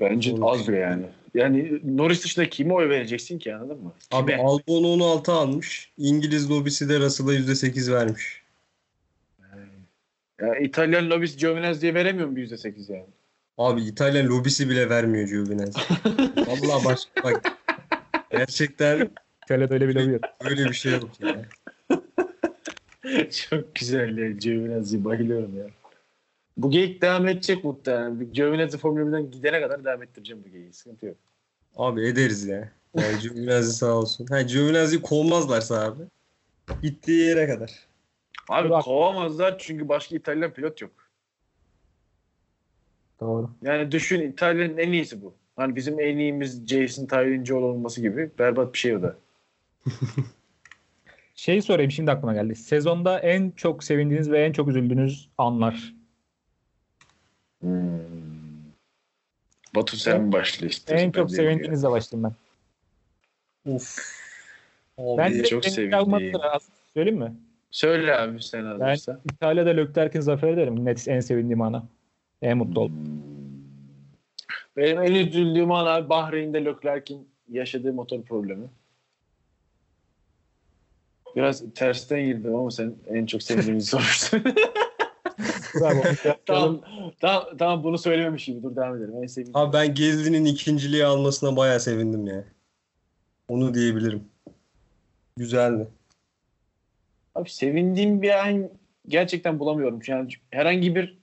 Bence Doğru. az bile yani. Yani Norris dışında kime oy vereceksin ki anladın mı? Abi Kime? Albon 16 almış. İngiliz lobisi de Russell'a %8 vermiş. Ya İtalyan lobisi Giovinazzi diye veremiyor mu %8 yani? Abi İtalyan lobisi bile vermiyor Giovinazzi. [laughs] Vallahi başka bak. Gerçekten İtalya'da öyle bir lobi yok. [laughs] öyle bir şey yok ya. [laughs] Çok güzel ya. Giovinazzi'ye bayılıyorum ya. Bu geyik devam edecek muhtemelen. Giovinazzi Formula 1'den gidene kadar devam ettireceğim bu geyiği. Sıkıntı yok. Abi ederiz ya. Yani Giovinazzi sağ olsun. Ha Giovinazzi'yi kovmazlarsa abi. Gittiği yere kadar. Abi Bak. kovamazlar çünkü başka İtalyan pilot yok. Doğru. Yani düşün İtalya'nın en iyisi bu. Hani bizim en iyimiz Jason Tyrincioğlu olması gibi berbat bir şey o da. [laughs] Şey sorayım şimdi aklıma geldi. Sezonda en çok sevindiğiniz ve en çok üzüldüğünüz anlar. Hmm. Batu sen başla istiyorsan. En çok Ben sevindiğinizle başlayayım ben. Of. Abi, Ben direkt çok az- Söyleyeyim mi? Söyle abi sen hazırsa. İtalya'da Leclerc'in zaferi derim. Net en sevindiğim ana. En mutlu oldum. Benim en üzüldüğüm an abi Bahreyn'de Leclerc'in yaşadığı motor problemi. Biraz tersten girdim ama sen en çok sevdiğini [laughs] sormuştun. Bravo. [laughs] tamam, tamam, tamam bunu söylememişim. Dur devam edelim. En sevdiğim. Abi ben Gezli'nin ikinciliği almasına bayağı sevindim ya. Onu diyebilirim. Güzeldi. Abi sevindiğim bir an gerçekten bulamıyorum. Yani herhangi bir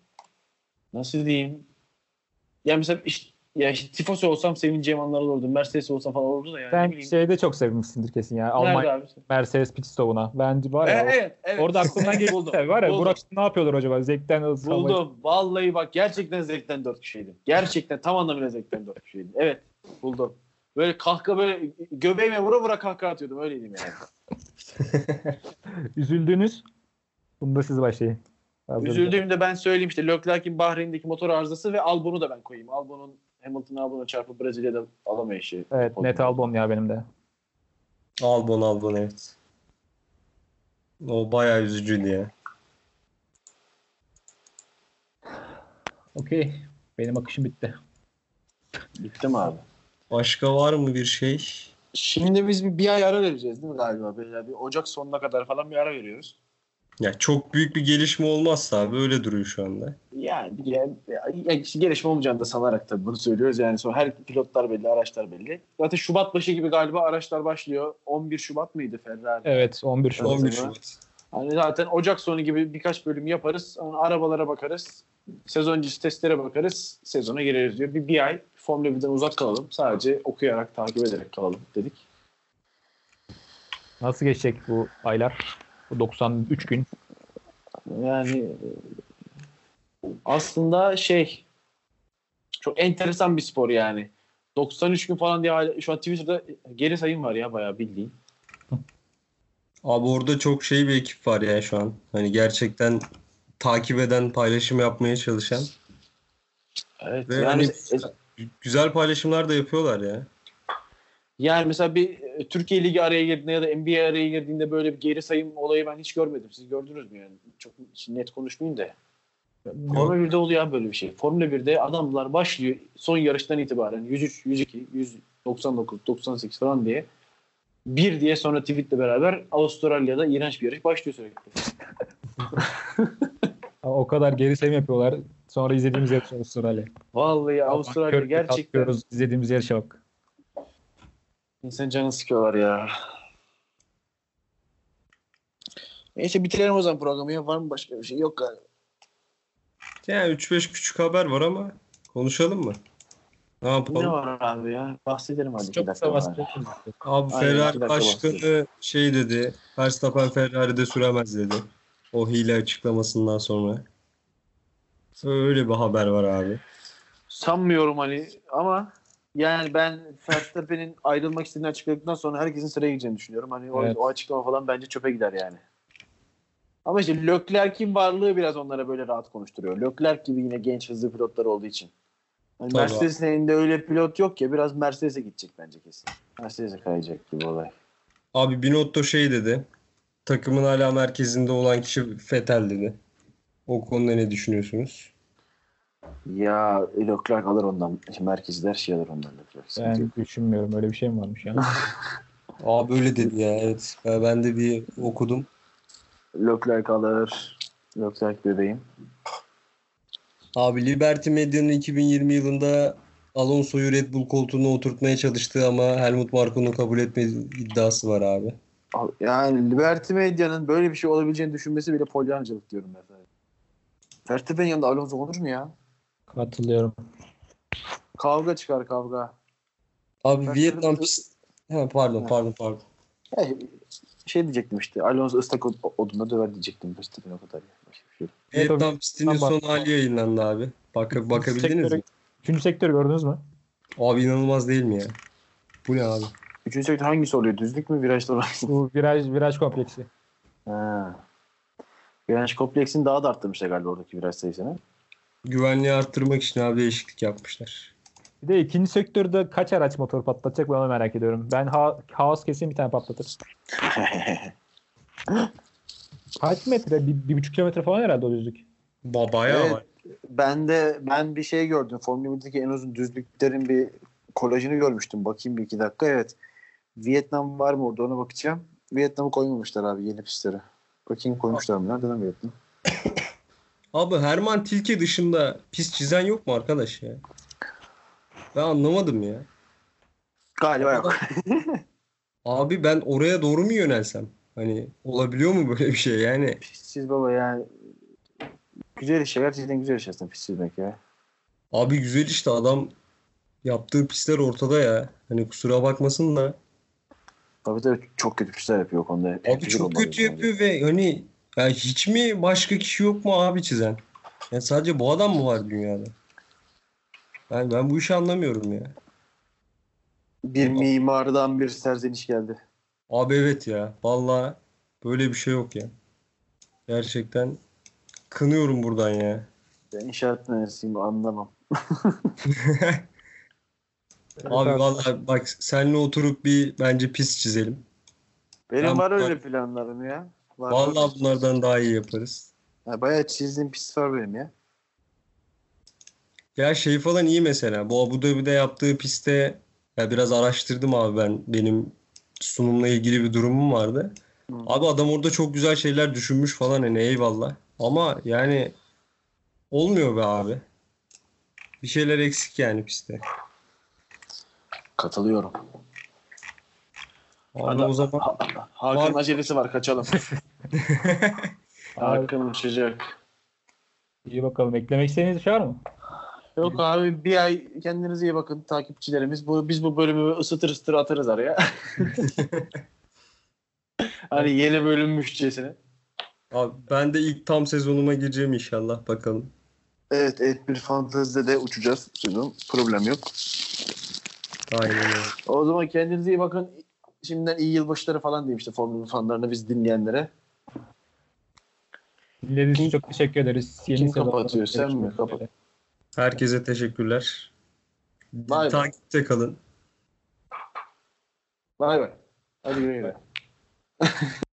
nasıl diyeyim? Yani mesela işte ya işte tifosi olsam sevineceğim anlar olurdu. Mercedes olsam falan olurdu da yani. ne Sen şeyde çok sevinmişsindir kesin ya. Nerede Almanya abi? Mercedes pit stopuna. Ben var ya. Evet, evet. Orada aklımdan geçti. Buldum, tabii. Var ya buldum. Burak ne yapıyorlar acaba? Zevkten Buldum. Vallahi bak gerçekten zevkten dört kişiydim. Gerçekten tam anlamıyla zevkten dört kişiydim. Evet buldum. Böyle kahkaha böyle göbeğime vura vura kahkaha atıyordum. Öyleydim yani. [laughs] Üzüldünüz. Bunda siz başlayın. Üzüldüğümde ben söyleyeyim işte Leclerc'in Bahreyn'deki motor arızası ve Albon'u da ben koyayım. Albon'un Hamilton Albon'a çarpıp Brezilya'da alamayışı. Evet net Albon ya benim de. Albon Albon evet. O bayağı üzücüydü ya. Okey. Benim akışım bitti. Bitti mi abi? Başka var mı bir şey? Şimdi biz bir, bir ay ara vereceğiz değil mi galiba? Böyle bir Ocak sonuna kadar falan bir ara veriyoruz. Ya çok büyük bir gelişme olmazsa abi öyle duruyor şu anda. Yani, yani, yani gelişme olmayacağını da sanarak tabii bunu söylüyoruz. Yani sonra her pilotlar belli, araçlar belli. Zaten Şubat başı gibi galiba araçlar başlıyor. 11 Şubat mıydı Ferrari? Evet 11 Şubat. 11 zaman. Şubat. Hani zaten Ocak sonu gibi birkaç bölüm yaparız. Sonra arabalara bakarız. Sezon öncesi testlere bakarız. Sezona gireriz diyor. Bir, bir ay Formula 1'den uzak kalalım. Sadece okuyarak, takip ederek kalalım dedik. Nasıl geçecek bu aylar? Bu 93 gün. Yani aslında şey çok enteresan bir spor yani. 93 gün falan diye şu an Twitter'da geri sayım var ya bayağı bildiğin. Abi orada çok şey bir ekip var ya şu an. Hani gerçekten takip eden, paylaşım yapmaya çalışan. Evet. Ve yani, hani güzel paylaşımlar da yapıyorlar ya. Yani mesela bir e, Türkiye Ligi araya girdiğinde ya da NBA araya girdiğinde böyle bir geri sayım olayı ben hiç görmedim. Siz gördünüz mü yani? Çok net konuşmayayım da. Formula 1'de oluyor böyle bir şey. Formula 1'de adamlar başlıyor son yarıştan itibaren 103, 102, 199, 98 falan diye bir diye sonra tweetle beraber Avustralya'da iğrenç bir yarış başlıyor sürekli. [laughs] O kadar geri sayım yapıyorlar. Sonra izlediğimiz yarış Avustralya. Vallahi Avustralya gerçekten izlediğimiz yarışa bak. İnsan canını sıkıyorlar ya. Neyse bitirelim o zaman programı ya. Var mı başka bir şey? Yok galiba. Yani 3-5 küçük haber var ama konuşalım mı? Ne yapalım? Ne var abi ya? Bahsedelim hadi. Çok dakika kısa bahsedelim. Abi Aynen, Ferrari başkanı şey dedi. Verstappen Ferrari'de süremez dedi. O hile açıklamasından sonra. Öyle bir haber var abi. Sanmıyorum hani ama yani ben Verstappen'in ayrılmak istediğini açıkladıktan sonra herkesin sıraya gireceğini düşünüyorum. Hani o, Evet. o açıklama falan bence çöpe gider yani. Ama işte Leclerc'in varlığı biraz onlara böyle rahat konuşturuyor. Leclerc gibi yine genç hızlı pilotlar olduğu için. Hani. Mercedes'in elinde öyle pilot yok ya biraz Mercedes'e gidecek bence kesin. Mercedes'e kayacak gibi olay. Abi Binotto şey dedi. Takımın hala merkezinde olan kişi Fetel dedi. O konuda ne düşünüyorsunuz? Ya Leclerc alır ondan. Her şey alır ondan Leclerc. Ben düşünmüyorum. Öyle bir şey mi varmış ya? [laughs] Abi öyle dedi ya evet. Ben de bir okudum. Leclerc alır. Leclerc bebeğim. Abi Liberty Medya'nın 2020 yılında Alonso'yu Red Bull koltuğuna oturtmaya çalıştığı ama Helmut Marko'nun kabul etmediği iddiası var abi. Yani Liberty Media'nın böyle bir şey olabileceğini düşünmesi bile polyancılık diyorum ben. Verstappen'in yanında Alonso olur mu ya? Katılıyorum. Kavga çıkar kavga. Abi Ben- Vietnam pist... Ha, pardon pardon pardon. Ya, şey diyecektim işte. Alonso ıslak od- odunda döver diyecektim. Verstappen o kadar. şey Vietnam pistinin son hali yayınlandı abi. Bak, bakabildiniz Sektörü- mi? Üçüncü sektörü gördünüz mü? Abi inanılmaz değil mi ya? Bu ne abi? Üçüncü sektör hangisi oluyor? Düzlük mü? Virajda olan? Bu viraj viraj kompleksi. ha. Viraj kompleksini daha da arttırmışlar galiba oradaki viraj sayısını. Güvenliği arttırmak için abi değişiklik yapmışlar. Bir de ikinci sektörde kaç araç motor patlatacak ben onu merak ediyorum. Ben ha Haas kesin bir tane patlatır. [laughs] Kaç metre? Bir, bir buçuk kilometre falan herhalde o düzlük. Ba bayağı Evet. var. ben de ben bir şey gördüm. Formula 1'deki en uzun düzlüklerin bir kolajını görmüştüm. Bakayım bir iki dakika. Evet. Vietnam var mı orada ona bakacağım. Vietnam'ı koymamışlar abi yeni pistlere. Bakayım koymuşlar mı? Nereden Vietnam? Abi Herman Tilke dışında pist çizen yok mu arkadaş ya? Ben anlamadım ya. Galiba yok. [laughs] Abi ben oraya doğru mu yönelsem? Hani olabiliyor mu böyle bir şey yani? Pistsiz baba yani. Güzel iş. Gerçekten güzel iş aslında pistsizmek ya. Abi güzel işte adam yaptığı pisler ortada ya. Hani kusura bakmasın da. Tabii tabii çok kötü pistler yapıyor konuda. Abi çok kötü bence. yapıyor ve hani ya hiç mi başka kişi yok mu abi çizen? Yani sadece bu adam mı var dünyada? Yani ben bu işi anlamıyorum ya. Bir mimardan bir serzeniş geldi. Abi evet ya. Vallahi böyle bir şey yok ya. Gerçekten kınıyorum buradan ya. Ben inşaat mühendisiyim anlamam. [laughs] Abi vallahi bak seninle oturup bir bence pis çizelim. Benim Ben- var öyle planlarım ya. Var Vallahi bunlardan daha iyi yaparız. Ha, bayağı çizdiğim pist var benim ya. Ya şey falan iyi mesela. Bu Abu Dhabi'de yaptığı pistte ya biraz araştırdım abi ben. Benim sunumla ilgili bir durumum vardı. Hı. Abi adam orada çok güzel şeyler düşünmüş falan hani eyvallah. Ama yani olmuyor be abi. Bir şeyler eksik yani pistte. Katılıyorum. Abi o zaman Hakan Var- acelesi var kaçalım. [laughs] Hakan uçacak. İyi bakalım. Eklemek istediğiniz bir şey var mı? Yok abi bir ay kendinize iyi bakın takipçilerimiz. Bu, biz bu bölümü ısıtır ısıtır atarız araya. [laughs] hani yeni bölünmüşçesine. abi ben de ilk tam sezonuma gireceğim inşallah bakalım. Evet et bir fantezide de uçacağız sezon. Problem yok. Aynen öyle. O zaman kendinize iyi bakın. Şimdiden iyi yılbaşları falan diyeyim işte Formula fanlarına biz dinleyenlere. Dinlediğiniz için çok teşekkür ederiz. Yeni Kim kapatıyor, sen mi? Kapat. Herkese teşekkürler. Bay bay. Takipte kalın. Bay bay. Hadi güle güle. [laughs]